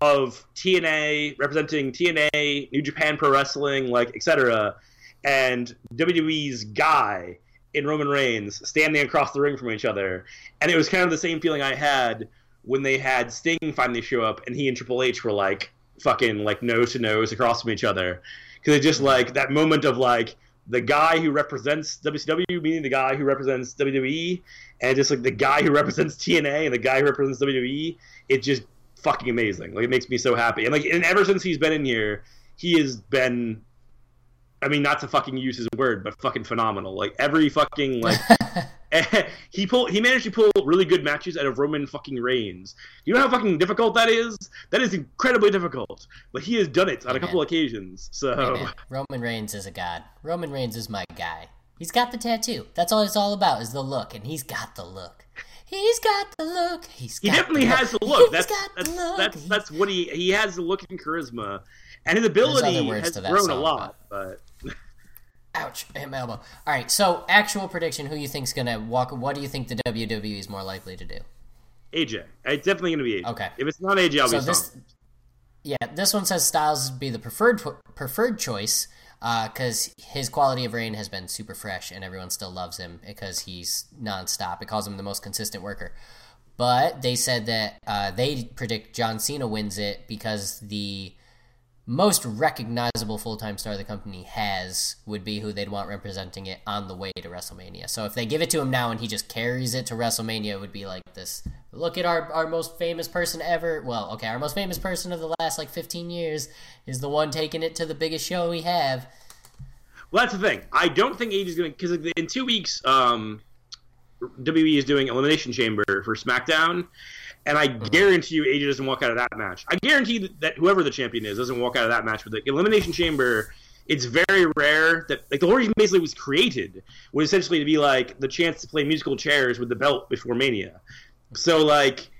of TNA representing TNA, New Japan Pro Wrestling, like etc., and WWE's guy in Roman Reigns standing across the ring from each other, and it was kind of the same feeling I had when they had Sting finally show up, and he and Triple H were like fucking like nose to nose across from each other, because it just like that moment of like the guy who represents WCW meaning the guy who represents WWE, and just like the guy who represents TNA and the guy who represents WWE. It just fucking amazing. Like it makes me so happy. And like and ever since he's been in here, he has been I mean not to fucking use his word, but fucking phenomenal. Like every fucking like he pulled he managed to pull really good matches out of Roman fucking Reigns. You know how fucking difficult that is? That is incredibly difficult. But he has done it on a couple occasions. So Roman Reigns is a god. Roman Reigns is my guy. He's got the tattoo. That's all it's all about is the look, and he's got the look. He's got the look. He's he definitely the has the look. That's that's, look. that's that's what he he has the look and charisma, and his ability has grown a lot. But ouch, hit my elbow. All right, so actual prediction: Who you think's gonna walk? What do you think the WWE is more likely to do? AJ. It's definitely gonna be AJ. Okay. If it's not AJ, I'll so be this, Yeah, this one says Styles would be the preferred preferred choice because uh, his quality of reign has been super fresh and everyone still loves him because he's nonstop. It calls him the most consistent worker. But they said that uh, they predict John Cena wins it because the most recognizable full time star the company has would be who they'd want representing it on the way to WrestleMania. So if they give it to him now and he just carries it to WrestleMania, it would be like this look at our, our most famous person ever. Well, okay, our most famous person of the last like 15 years is the one taking it to the biggest show we have. Well, that's the thing. I don't think AJ is going to because in two weeks, um, WWE is doing Elimination Chamber for SmackDown, and I mm-hmm. guarantee you AJ doesn't walk out of that match. I guarantee that whoever the champion is doesn't walk out of that match with the Elimination Chamber. It's very rare that like the whole reason basically was created was essentially to be like the chance to play musical chairs with the belt before Mania. So like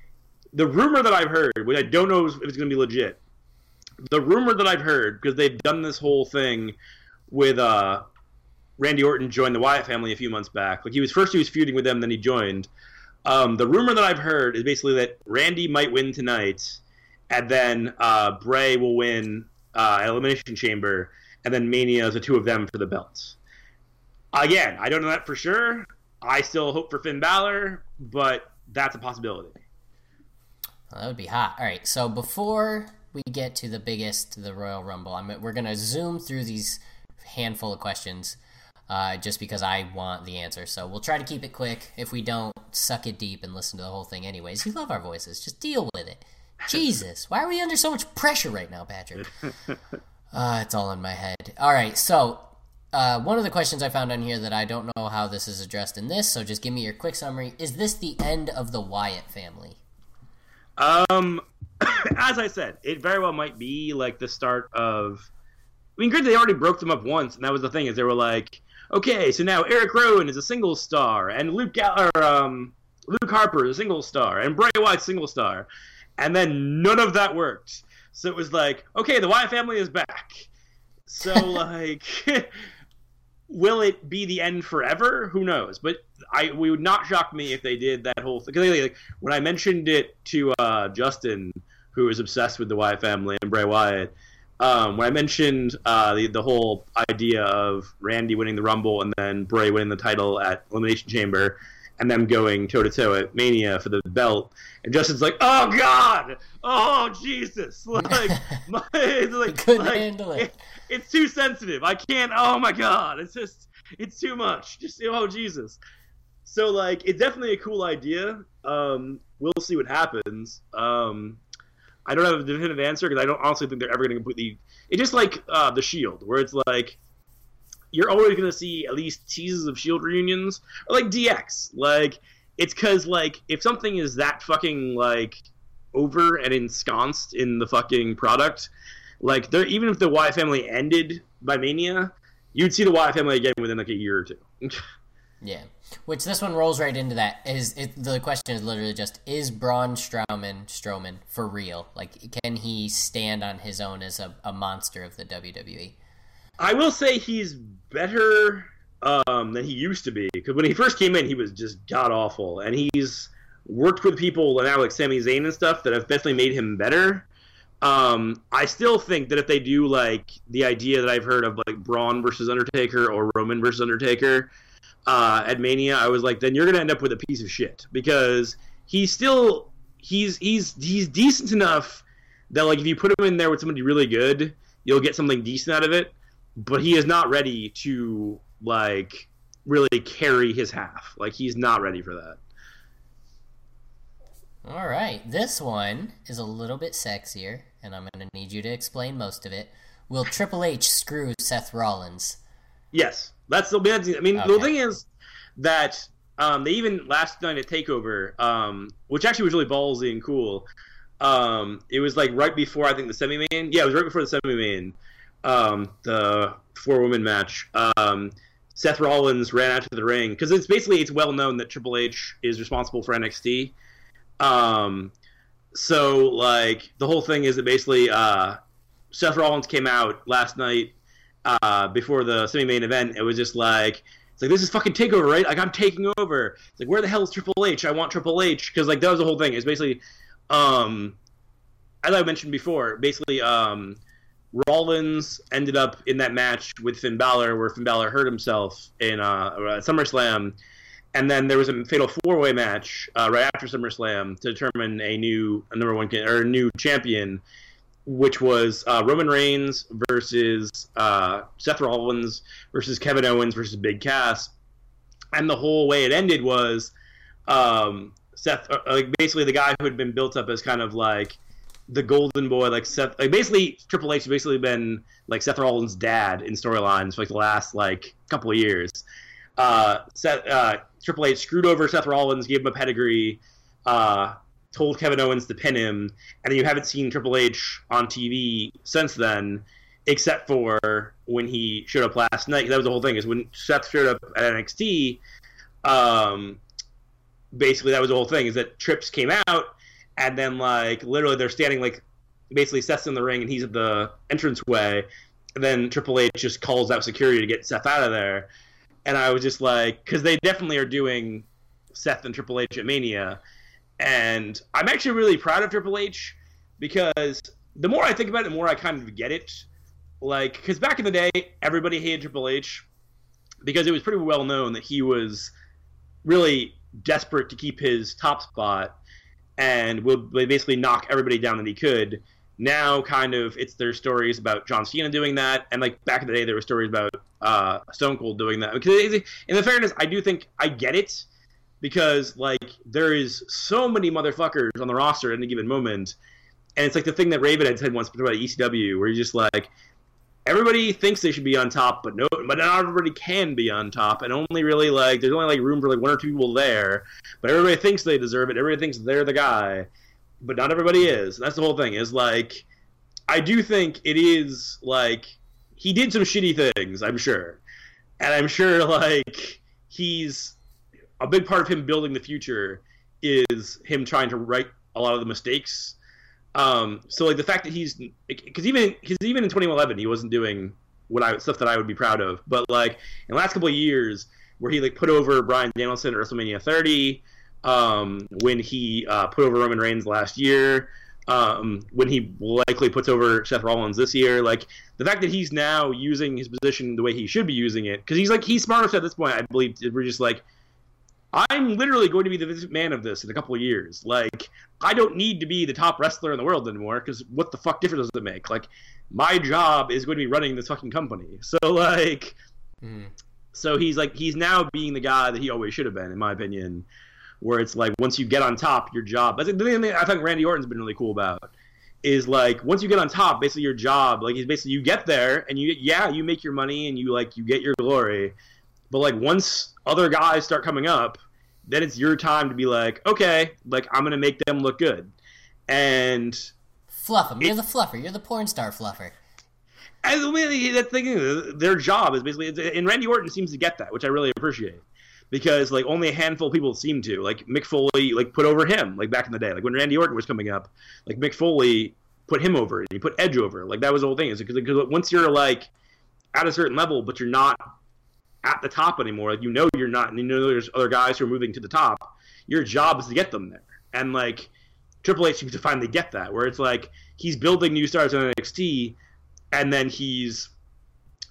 the rumor that I've heard, which I don't know if it's going to be legit, the rumor that I've heard because they've done this whole thing with uh, Randy Orton joined the Wyatt family a few months back. Like he was first he was feuding with them, then he joined. Um, the rumor that I've heard is basically that Randy might win tonight, and then uh, Bray will win uh, Elimination Chamber, and then Mania is the two of them for the belts. Again, I don't know that for sure. I still hope for Finn Balor, but that's a possibility. Well, that would be hot. All right, so before we get to the biggest, the Royal Rumble, I'm, we're going to zoom through these handful of questions uh, just because I want the answer. So we'll try to keep it quick. If we don't, suck it deep and listen to the whole thing anyways. You love our voices. Just deal with it. Jesus, why are we under so much pressure right now, Patrick? Uh, it's all in my head. All right, so uh, one of the questions I found on here that I don't know how this is addressed in this, so just give me your quick summary. Is this the end of the Wyatt family? Um, as I said, it very well might be like the start of I mean, granted, they already broke them up once, and that was the thing is they were like, okay, so now Eric Rowan is a single star, and Luke Gal- or, um, Luke Harper is a single star, and Bray Wyatt single star, and then none of that worked. So it was like, okay, the Wyatt family is back. So like, will it be the end forever? Who knows? But I we would not shock me if they did that whole thing. Like, when I mentioned it to uh, Justin, who is obsessed with the Wyatt family and Bray Wyatt um, when I mentioned uh, the the whole idea of Randy winning the Rumble and then Bray winning the title at Elimination Chamber, and them going toe to toe at Mania for the belt, and Justin's like, "Oh God, oh Jesus!" Like, my, it's like, couldn't like, handle it. it. It's too sensitive. I can't. Oh my God, it's just it's too much. Just oh Jesus. So like, it's definitely a cool idea. Um, we'll see what happens. Um, I don't have a definitive answer because I don't honestly think they're ever going to completely. It's just like uh, the Shield, where it's like you're always going to see at least teases of Shield reunions, or like DX. Like it's because like if something is that fucking like over and ensconced in the fucking product, like there even if the Wyatt family ended by Mania, you'd see the Wyatt family again within like a year or two. yeah. Which this one rolls right into that. Is it, the question is literally just is Braun Strowman Strowman for real? Like, can he stand on his own as a, a monster of the WWE? I will say he's better um, than he used to be because when he first came in, he was just god awful, and he's worked with people now like Sami Zayn and stuff that have definitely made him better. Um, I still think that if they do like the idea that I've heard of like Braun versus Undertaker or Roman versus Undertaker uh, at Mania, I was like, then you're gonna end up with a piece of shit because he's still he's he's he's decent enough that like if you put him in there with somebody really good, you'll get something decent out of it. But he is not ready to like really carry his half. Like he's not ready for that. All right, this one is a little bit sexier, and I'm going to need you to explain most of it. Will Triple H screw Seth Rollins? Yes, that's the. Bad thing. I mean, okay. the thing is that um, they even last night at Takeover, um, which actually was really ballsy and cool. Um, it was like right before I think the semi main. Yeah, it was right before the semi main, um, the four woman match. Um, Seth Rollins ran out to the ring because it's basically it's well known that Triple H is responsible for NXT. Um, so like the whole thing is that basically uh, Seth Rollins came out last night uh, before the semi-main event. It was just like it's like this is fucking takeover, right? Like I'm taking over. It's like where the hell is Triple H? I want Triple H because like that was the whole thing. It's basically, um, as I mentioned before, basically um, Rollins ended up in that match with Finn Balor where Finn Balor hurt himself in uh, SummerSlam and then there was a fatal four way match uh, right after SummerSlam to determine a new a number one or a new champion, which was uh, Roman Reigns versus uh, Seth Rollins versus Kevin Owens versus Big Cass, and the whole way it ended was um, Seth, uh, like basically the guy who had been built up as kind of like the golden boy, like Seth, like basically Triple H has basically been like Seth Rollins' dad in storylines for like the last like couple of years. Uh, Seth, uh, Triple H screwed over Seth Rollins, gave him a pedigree, uh, told Kevin Owens to pin him, and you haven't seen Triple H on TV since then, except for when he showed up last night. That was the whole thing. Is when Seth showed up at NXT, um, basically that was the whole thing. Is that Trips came out, and then like literally they're standing like basically Seth's in the ring and he's at the entranceway. And then Triple H just calls out security to get Seth out of there and I was just like, because they definitely are doing Seth and Triple H at Mania, and I'm actually really proud of Triple H because the more I think about it, the more I kind of get it. Like, because back in the day, everybody hated Triple H because it was pretty well known that he was really desperate to keep his top spot and would basically knock everybody down that he could now kind of it's their stories about John Cena doing that, and like back in the day there were stories about uh, Stone Cold doing that. Because in the fairness, I do think I get it because like there is so many motherfuckers on the roster at any given moment, and it's like the thing that Raven had said once about ECW, where you're just like everybody thinks they should be on top, but no, but not everybody can be on top, and only really like there's only like room for like one or two people there, but everybody thinks they deserve it. Everybody thinks they're the guy but not everybody is. That's the whole thing. Is like, I do think it is like he did some shitty things. I'm sure, and I'm sure like he's a big part of him building the future is him trying to right a lot of the mistakes. Um, so like the fact that he's because even because even in 2011 he wasn't doing what I stuff that I would be proud of, but like in the last couple of years where he like put over Bryan Danielson at WrestleMania 30 um, when he uh, put over Roman Reigns last year, um, when he likely puts over Seth Rollins this year. Like the fact that he's now using his position the way he should be using it, because he's like he's smart enough at this point. I believe we're just like. I'm literally going to be the man of this in a couple of years. Like, I don't need to be the top wrestler in the world anymore because what the fuck difference does it make? Like, my job is going to be running this fucking company. So, like, mm. so he's like, he's now being the guy that he always should have been, in my opinion where it's like once you get on top, your job. That's the thing I think Randy Orton's been really cool about is like once you get on top, basically your job, like is basically you get there and you yeah you make your money and you like you get your glory, but like once other guys start coming up, then it's your time to be like, okay, like I'm gonna make them look good, and fluff them. You're the fluffer. You're the porn star fluffer. And the that thing, their job is basically, and Randy Orton seems to get that, which I really appreciate because like only a handful of people seem to like Mick Foley like put over him like back in the day like when Randy Orton was coming up like Mick Foley put him over and he put Edge over like that was the whole thing is because once you're like at a certain level but you're not at the top anymore like you know you're not and you know there's other guys who are moving to the top your job is to get them there and like Triple H seems to finally get that where it's like he's building new stars in NXT and then he's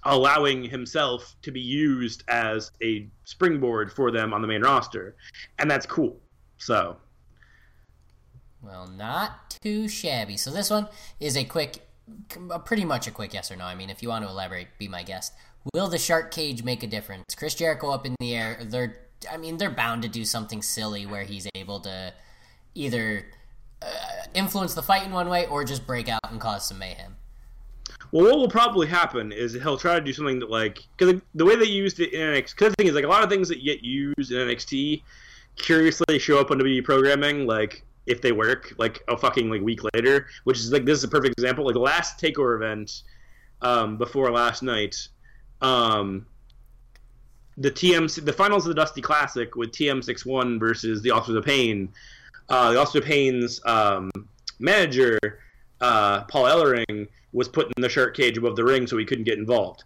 allowing himself to be used as a springboard for them on the main roster, and that's cool. So, well, not too shabby. So this one is a quick, pretty much a quick yes or no. I mean, if you want to elaborate, be my guest. Will the shark cage make a difference? Chris Jericho up in the air. They're, I mean, they're bound to do something silly where he's able to either uh, influence the fight in one way or just break out and cause some mayhem. Well, what will probably happen is he'll try to do something that, like, because the way they used it in NXT, because the thing is, like, a lot of things that get used in NXT curiously show up on WWE programming, like, if they work, like, a fucking, like, week later, which is, like, this is a perfect example. Like, the last TakeOver event um, before last night, um, the TM, the finals of the Dusty Classic with TM61 versus the Authors of Pain, uh, the Authors of Pain's um, manager, uh, Paul Ellering, was put in the shark cage above the ring so he couldn't get involved.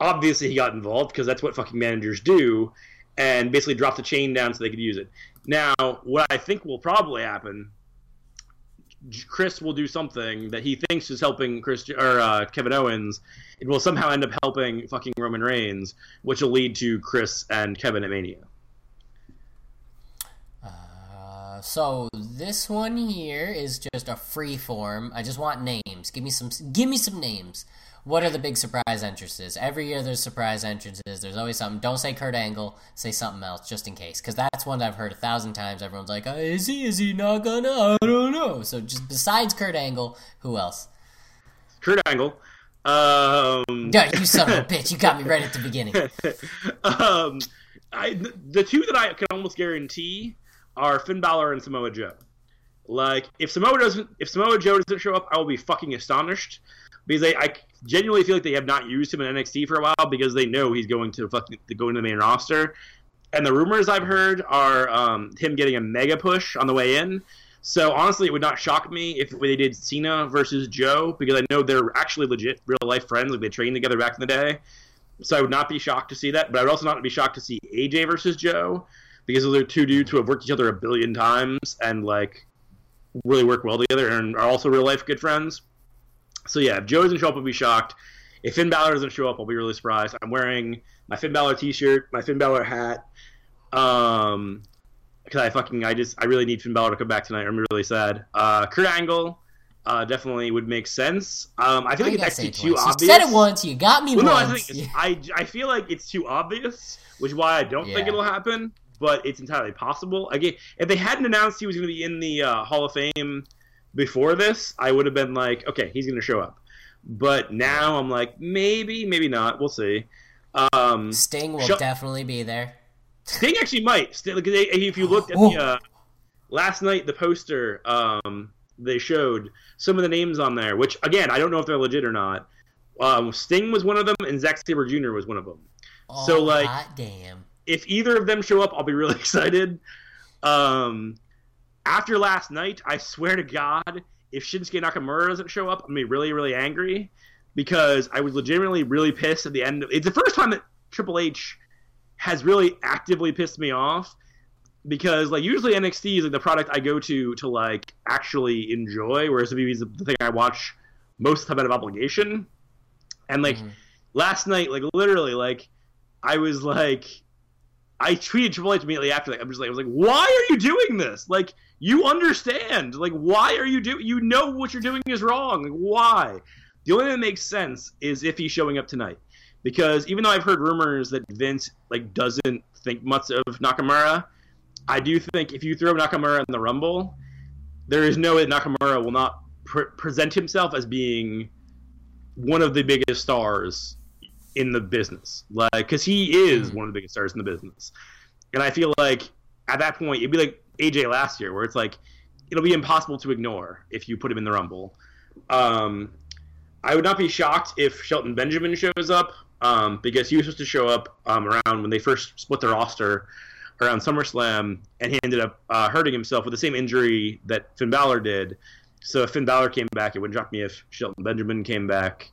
Obviously, he got involved because that's what fucking managers do, and basically dropped the chain down so they could use it. Now, what I think will probably happen, Chris will do something that he thinks is helping Chris or uh, Kevin Owens. It will somehow end up helping fucking Roman Reigns, which will lead to Chris and Kevin at Mania. so this one here is just a free form. I just want names. Give me some. Give me some names. What are the big surprise entrances? Every year there's surprise entrances. There's always something. Don't say Kurt Angle. Say something else, just in case, because that's one I've heard a thousand times. Everyone's like, oh, "Is he? Is he not gonna? I don't know." So just besides Kurt Angle, who else? Kurt Angle. Um... Yeah, you son of a bitch! You got me right at the beginning. um, I, the two that I can almost guarantee are Finn Balor and Samoa Joe. Like, if Samoa doesn't, if Samoa Joe doesn't show up, I will be fucking astonished because they, I genuinely feel like they have not used him in NXT for a while because they know he's going to fucking go into the main roster. And the rumors I've heard are um, him getting a mega push on the way in. So honestly, it would not shock me if they did Cena versus Joe because I know they're actually legit real life friends. Like they trained together back in the day. So I would not be shocked to see that, but I would also not be shocked to see AJ versus Joe because they're two dudes who have worked each other a billion times and like really work well together and are also real life good friends. So yeah, if Joe doesn't show up, I'll be shocked. If Finn Balor doesn't show up, I'll be really surprised. I'm wearing my Finn Balor T-shirt, my Finn Balor hat, um, because I fucking I just I really need Finn Balor to come back tonight. I'm really sad. Uh, Kurt Angle. Uh, definitely would make sense. Um, I feel like it's actually too once. obvious. You said it once, you got me well, once. No, I, think I I feel like it's too obvious, which is why I don't yeah. think it'll happen but it's entirely possible. Again, if they hadn't announced he was going to be in the uh, Hall of Fame before this, I would have been like, okay, he's going to show up. But now I'm like, maybe, maybe not. We'll see. Um, Sting will sh- definitely be there. Sting actually might. Sting, if you looked at the uh, last night, the poster um, they showed some of the names on there, which again, I don't know if they're legit or not. Um, Sting was one of them, and Zack Sabre Jr. was one of them. Oh, so like, damn if either of them show up, I'll be really excited. Um, after last night, I swear to God, if Shinsuke Nakamura doesn't show up, I'm gonna be really, really angry because I was legitimately really pissed at the end. Of, it's the first time that Triple H has really actively pissed me off because like usually NXT is like the product I go to to like actually enjoy, whereas WWE is the thing I watch most of the time out of obligation. And like mm-hmm. last night, like literally, like I was like I tweeted Triple H immediately after that. I'm just like, I was like, why are you doing this? Like, you understand. Like, why are you doing? You know what you're doing is wrong. Like, why? The only thing that makes sense is if he's showing up tonight, because even though I've heard rumors that Vince like doesn't think much of Nakamura, I do think if you throw Nakamura in the Rumble, there is no way Nakamura will not pre- present himself as being one of the biggest stars in the business, like because he is mm. one of the biggest stars in the business, and I feel like at that point, it'd be like AJ last year, where it's like it'll be impossible to ignore if you put him in the Rumble. Um, I would not be shocked if Shelton Benjamin shows up um, because he was supposed to show up um, around when they first split their roster around SummerSlam, and he ended up uh, hurting himself with the same injury that Finn Balor did. So if Finn Balor came back, it wouldn't shock me if Shelton Benjamin came back.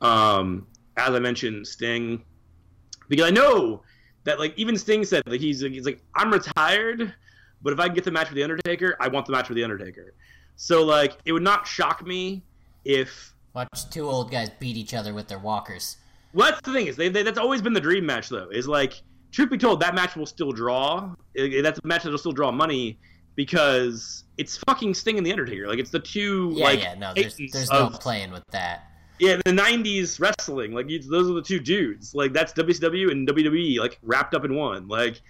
Um, as I mentioned, Sting, because I know that like even Sting said that he's he's like I'm retired, but if I can get the match with the Undertaker, I want the match with the Undertaker. So like it would not shock me if watch two old guys beat each other with their walkers. Well, that's the thing is they, they, that's always been the dream match though. Is like truth be told, that match will still draw. That's a match that'll still draw money because it's fucking Sting and the Undertaker. Like it's the two. Yeah, like, yeah. No, there's, there's no playing with that. Yeah, the '90s wrestling, like those are the two dudes. Like that's WCW and WWE, like wrapped up in one. Like,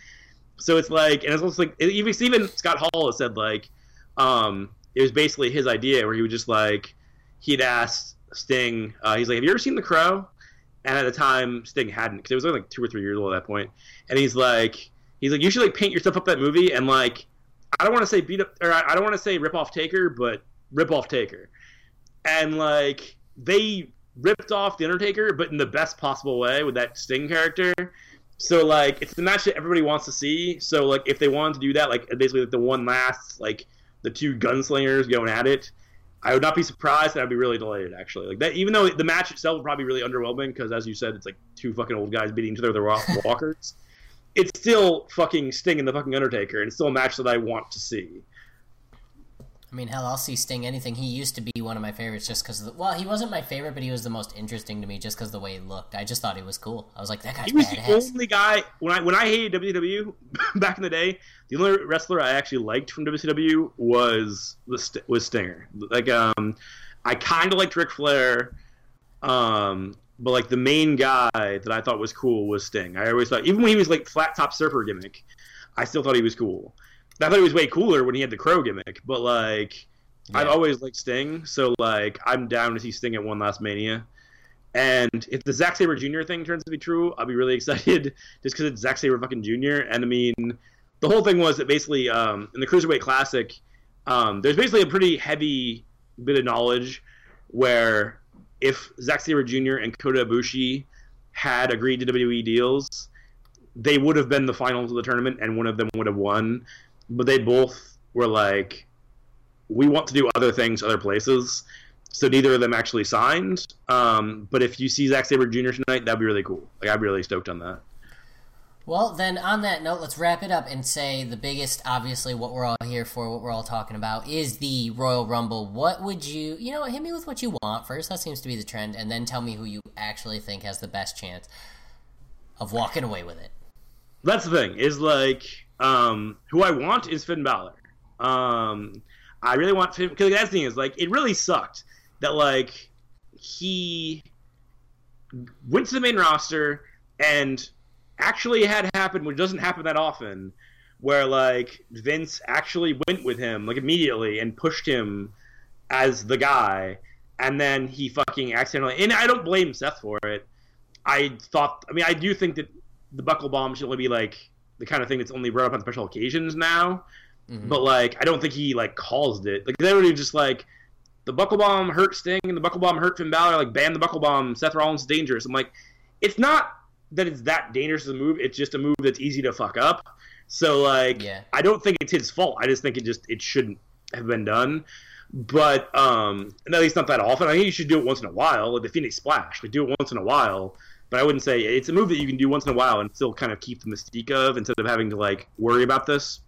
so it's like, and it's almost like even Steven Scott Hall has said like, um, it was basically his idea where he was just like, he'd asked Sting, uh, he's like, "Have you ever seen The Crow?" And at the time, Sting hadn't because it was only like two or three years old at that point. And he's like, he's like, you should like paint yourself up that movie and like, I don't want to say beat up or I don't want to say rip off Taker, but rip off Taker. And like they ripped off the Undertaker, but in the best possible way with that Sting character. So like it's the match that everybody wants to see. So like if they wanted to do that, like basically like the one last like the two gunslingers going at it, I would not be surprised, and I'd be really delighted actually. Like that, even though the match itself would probably be really underwhelming because, as you said, it's like two fucking old guys beating each other with their walkers. it's still fucking Sting and the fucking Undertaker, and it's still a match that I want to see. I mean, hell, I'll see Sting anything. He used to be one of my favorites just because. Well, he wasn't my favorite, but he was the most interesting to me just because the way he looked. I just thought he was cool. I was like, that guy's He was badass. the only guy when I when I hated WCW back in the day. The only wrestler I actually liked from WCW was was Stinger. Like, um, I kind of liked Ric Flair, um, but like the main guy that I thought was cool was Sting. I always thought, even when he was like flat top surfer gimmick, I still thought he was cool. I thought he was way cooler when he had the crow gimmick, but like yeah. I've always liked Sting, so like I'm down to see Sting at one last Mania. And if the Zack Sabre Jr. thing turns to be true, I'll be really excited just because it's Zack Sabre fucking Jr. And I mean, the whole thing was that basically um, in the Cruiserweight Classic, um, there's basically a pretty heavy bit of knowledge where if Zack Sabre Jr. and Kota Ibushi had agreed to WWE deals, they would have been the finals of the tournament, and one of them would have won but they both were like, we want to do other things other places. So neither of them actually signed. Um, but if you see Zack Sabre Jr. tonight, that'd be really cool. Like I'd be really stoked on that. Well, then on that note, let's wrap it up and say the biggest, obviously, what we're all here for, what we're all talking about, is the Royal Rumble. What would you, you know, hit me with what you want first. That seems to be the trend, and then tell me who you actually think has the best chance of walking away with it. That's the thing. Is like um, who I want is Finn Balor. Um, I really want Finn because that's the thing is like it really sucked that like he went to the main roster and actually had happened, which doesn't happen that often, where like Vince actually went with him like immediately and pushed him as the guy, and then he fucking accidentally. And I don't blame Seth for it. I thought, I mean, I do think that the buckle bomb should only be like the kind of thing that's only brought up on special occasions now. Mm-hmm. But like, I don't think he like caused it. Like they would just like the buckle bomb hurt Sting and the buckle bomb hurt Finn Balor. Like ban the buckle bomb. Seth Rollins is dangerous. I'm like, it's not that it's that dangerous as a move. It's just a move that's easy to fuck up. So like, yeah. I don't think it's his fault. I just think it just it shouldn't have been done. But um, at least not that often. I think you should do it once in a while. Like the Phoenix Splash, like do it once in a while but I wouldn't say it's a move that you can do once in a while and still kind of keep the mystique of instead of having to like worry about this.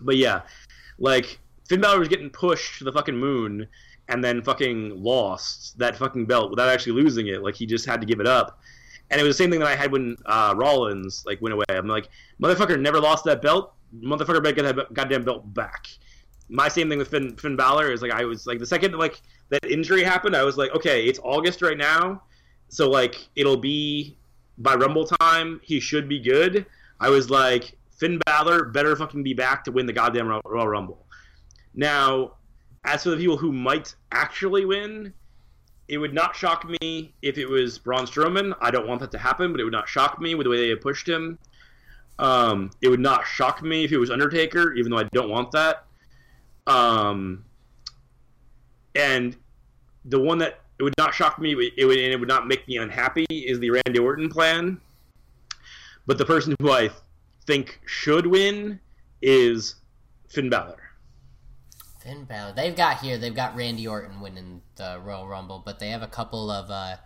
But yeah, like Finn Balor was getting pushed to the fucking moon and then fucking lost that fucking belt without actually losing it. Like he just had to give it up. And it was the same thing that I had when uh, Rollins like went away. I'm like, motherfucker never lost that belt. Motherfucker better get that goddamn belt back. My same thing with Finn, Finn Balor is like I was like the second like that injury happened, I was like, okay, it's August right now so like it'll be by Rumble time, he should be good. I was like, Finn Balor better fucking be back to win the goddamn Royal Rumble. Now, as for the people who might actually win, it would not shock me if it was Braun Strowman. I don't want that to happen, but it would not shock me with the way they have pushed him. Um, it would not shock me if it was Undertaker, even though I don't want that. Um, and the one that it would not shock me, it would and it would not make me unhappy is the Randy Orton plan. But the person who I think should win is Finn Balor. Finn Balor. They've got here. They've got Randy Orton winning the Royal Rumble, but they have a couple of uh,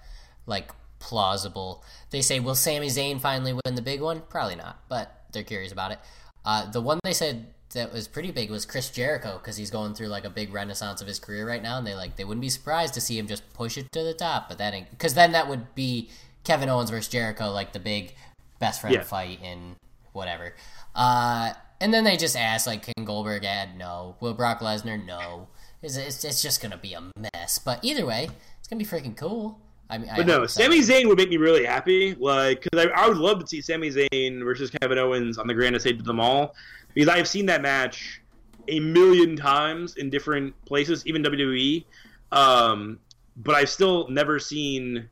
like plausible. They say, will Sami Zayn finally win the big one? Probably not, but they're curious about it. Uh, the one they said that was pretty big was Chris Jericho because he's going through like a big renaissance of his career right now, and they like they wouldn't be surprised to see him just push it to the top. But that ain't because then that would be Kevin Owens versus Jericho, like the big best friend Yeah. fight in whatever. Uh, and then they just asked like, can Goldberg add? No. Will Brock Lesnar? No. It's, it's, it's just gonna be a mess. But either way, it's gonna be freaking cool. I mean, I But no, hope. Sami Zayn would make me really happy. Like, because I, I would love to see Sami Zayn versus Kevin Owens on the grandest stage of them all. Because I've seen that match a million times in different places, even WWE. Um, but I've still never seen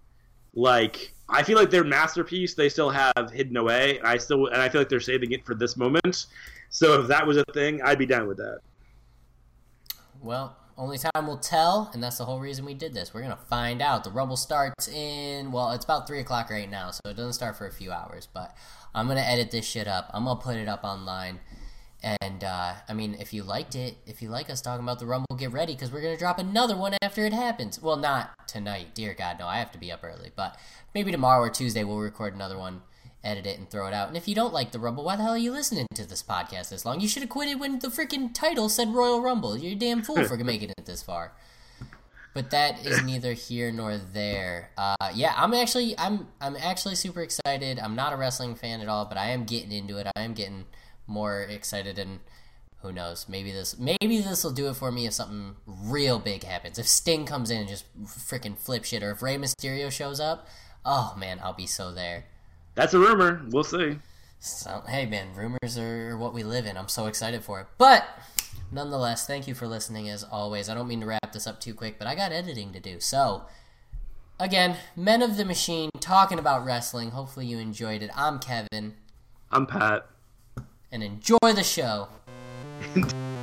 like I feel like their masterpiece they still have hidden away. And I still and I feel like they're saving it for this moment. So if that was a thing, I'd be down with that. Well, only time will tell, and that's the whole reason we did this. We're gonna find out. The Rumble starts in well, it's about three o'clock right now, so it doesn't start for a few hours. But I'm gonna edit this shit up. I'm gonna put it up online. And uh, I mean, if you liked it, if you like us talking about the Rumble, get ready because we're gonna drop another one after it happens. Well, not tonight, dear God, no. I have to be up early, but maybe tomorrow or Tuesday we'll record another one, edit it, and throw it out. And if you don't like the Rumble, why the hell are you listening to this podcast this long? You should have quit it when the freaking title said Royal Rumble. You're a damn fool for making it this far. But that is neither here nor there. Uh, yeah, I'm actually I'm I'm actually super excited. I'm not a wrestling fan at all, but I am getting into it. I am getting more excited and who knows maybe this maybe this will do it for me if something real big happens if sting comes in and just freaking flip shit or if Rey mysterio shows up oh man i'll be so there That's a rumor. We'll see. so hey man rumors are what we live in. I'm so excited for it. But nonetheless thank you for listening as always. I don't mean to wrap this up too quick but i got editing to do. So again men of the machine talking about wrestling. Hopefully you enjoyed it. I'm kevin. I'm Pat. and enjoy the show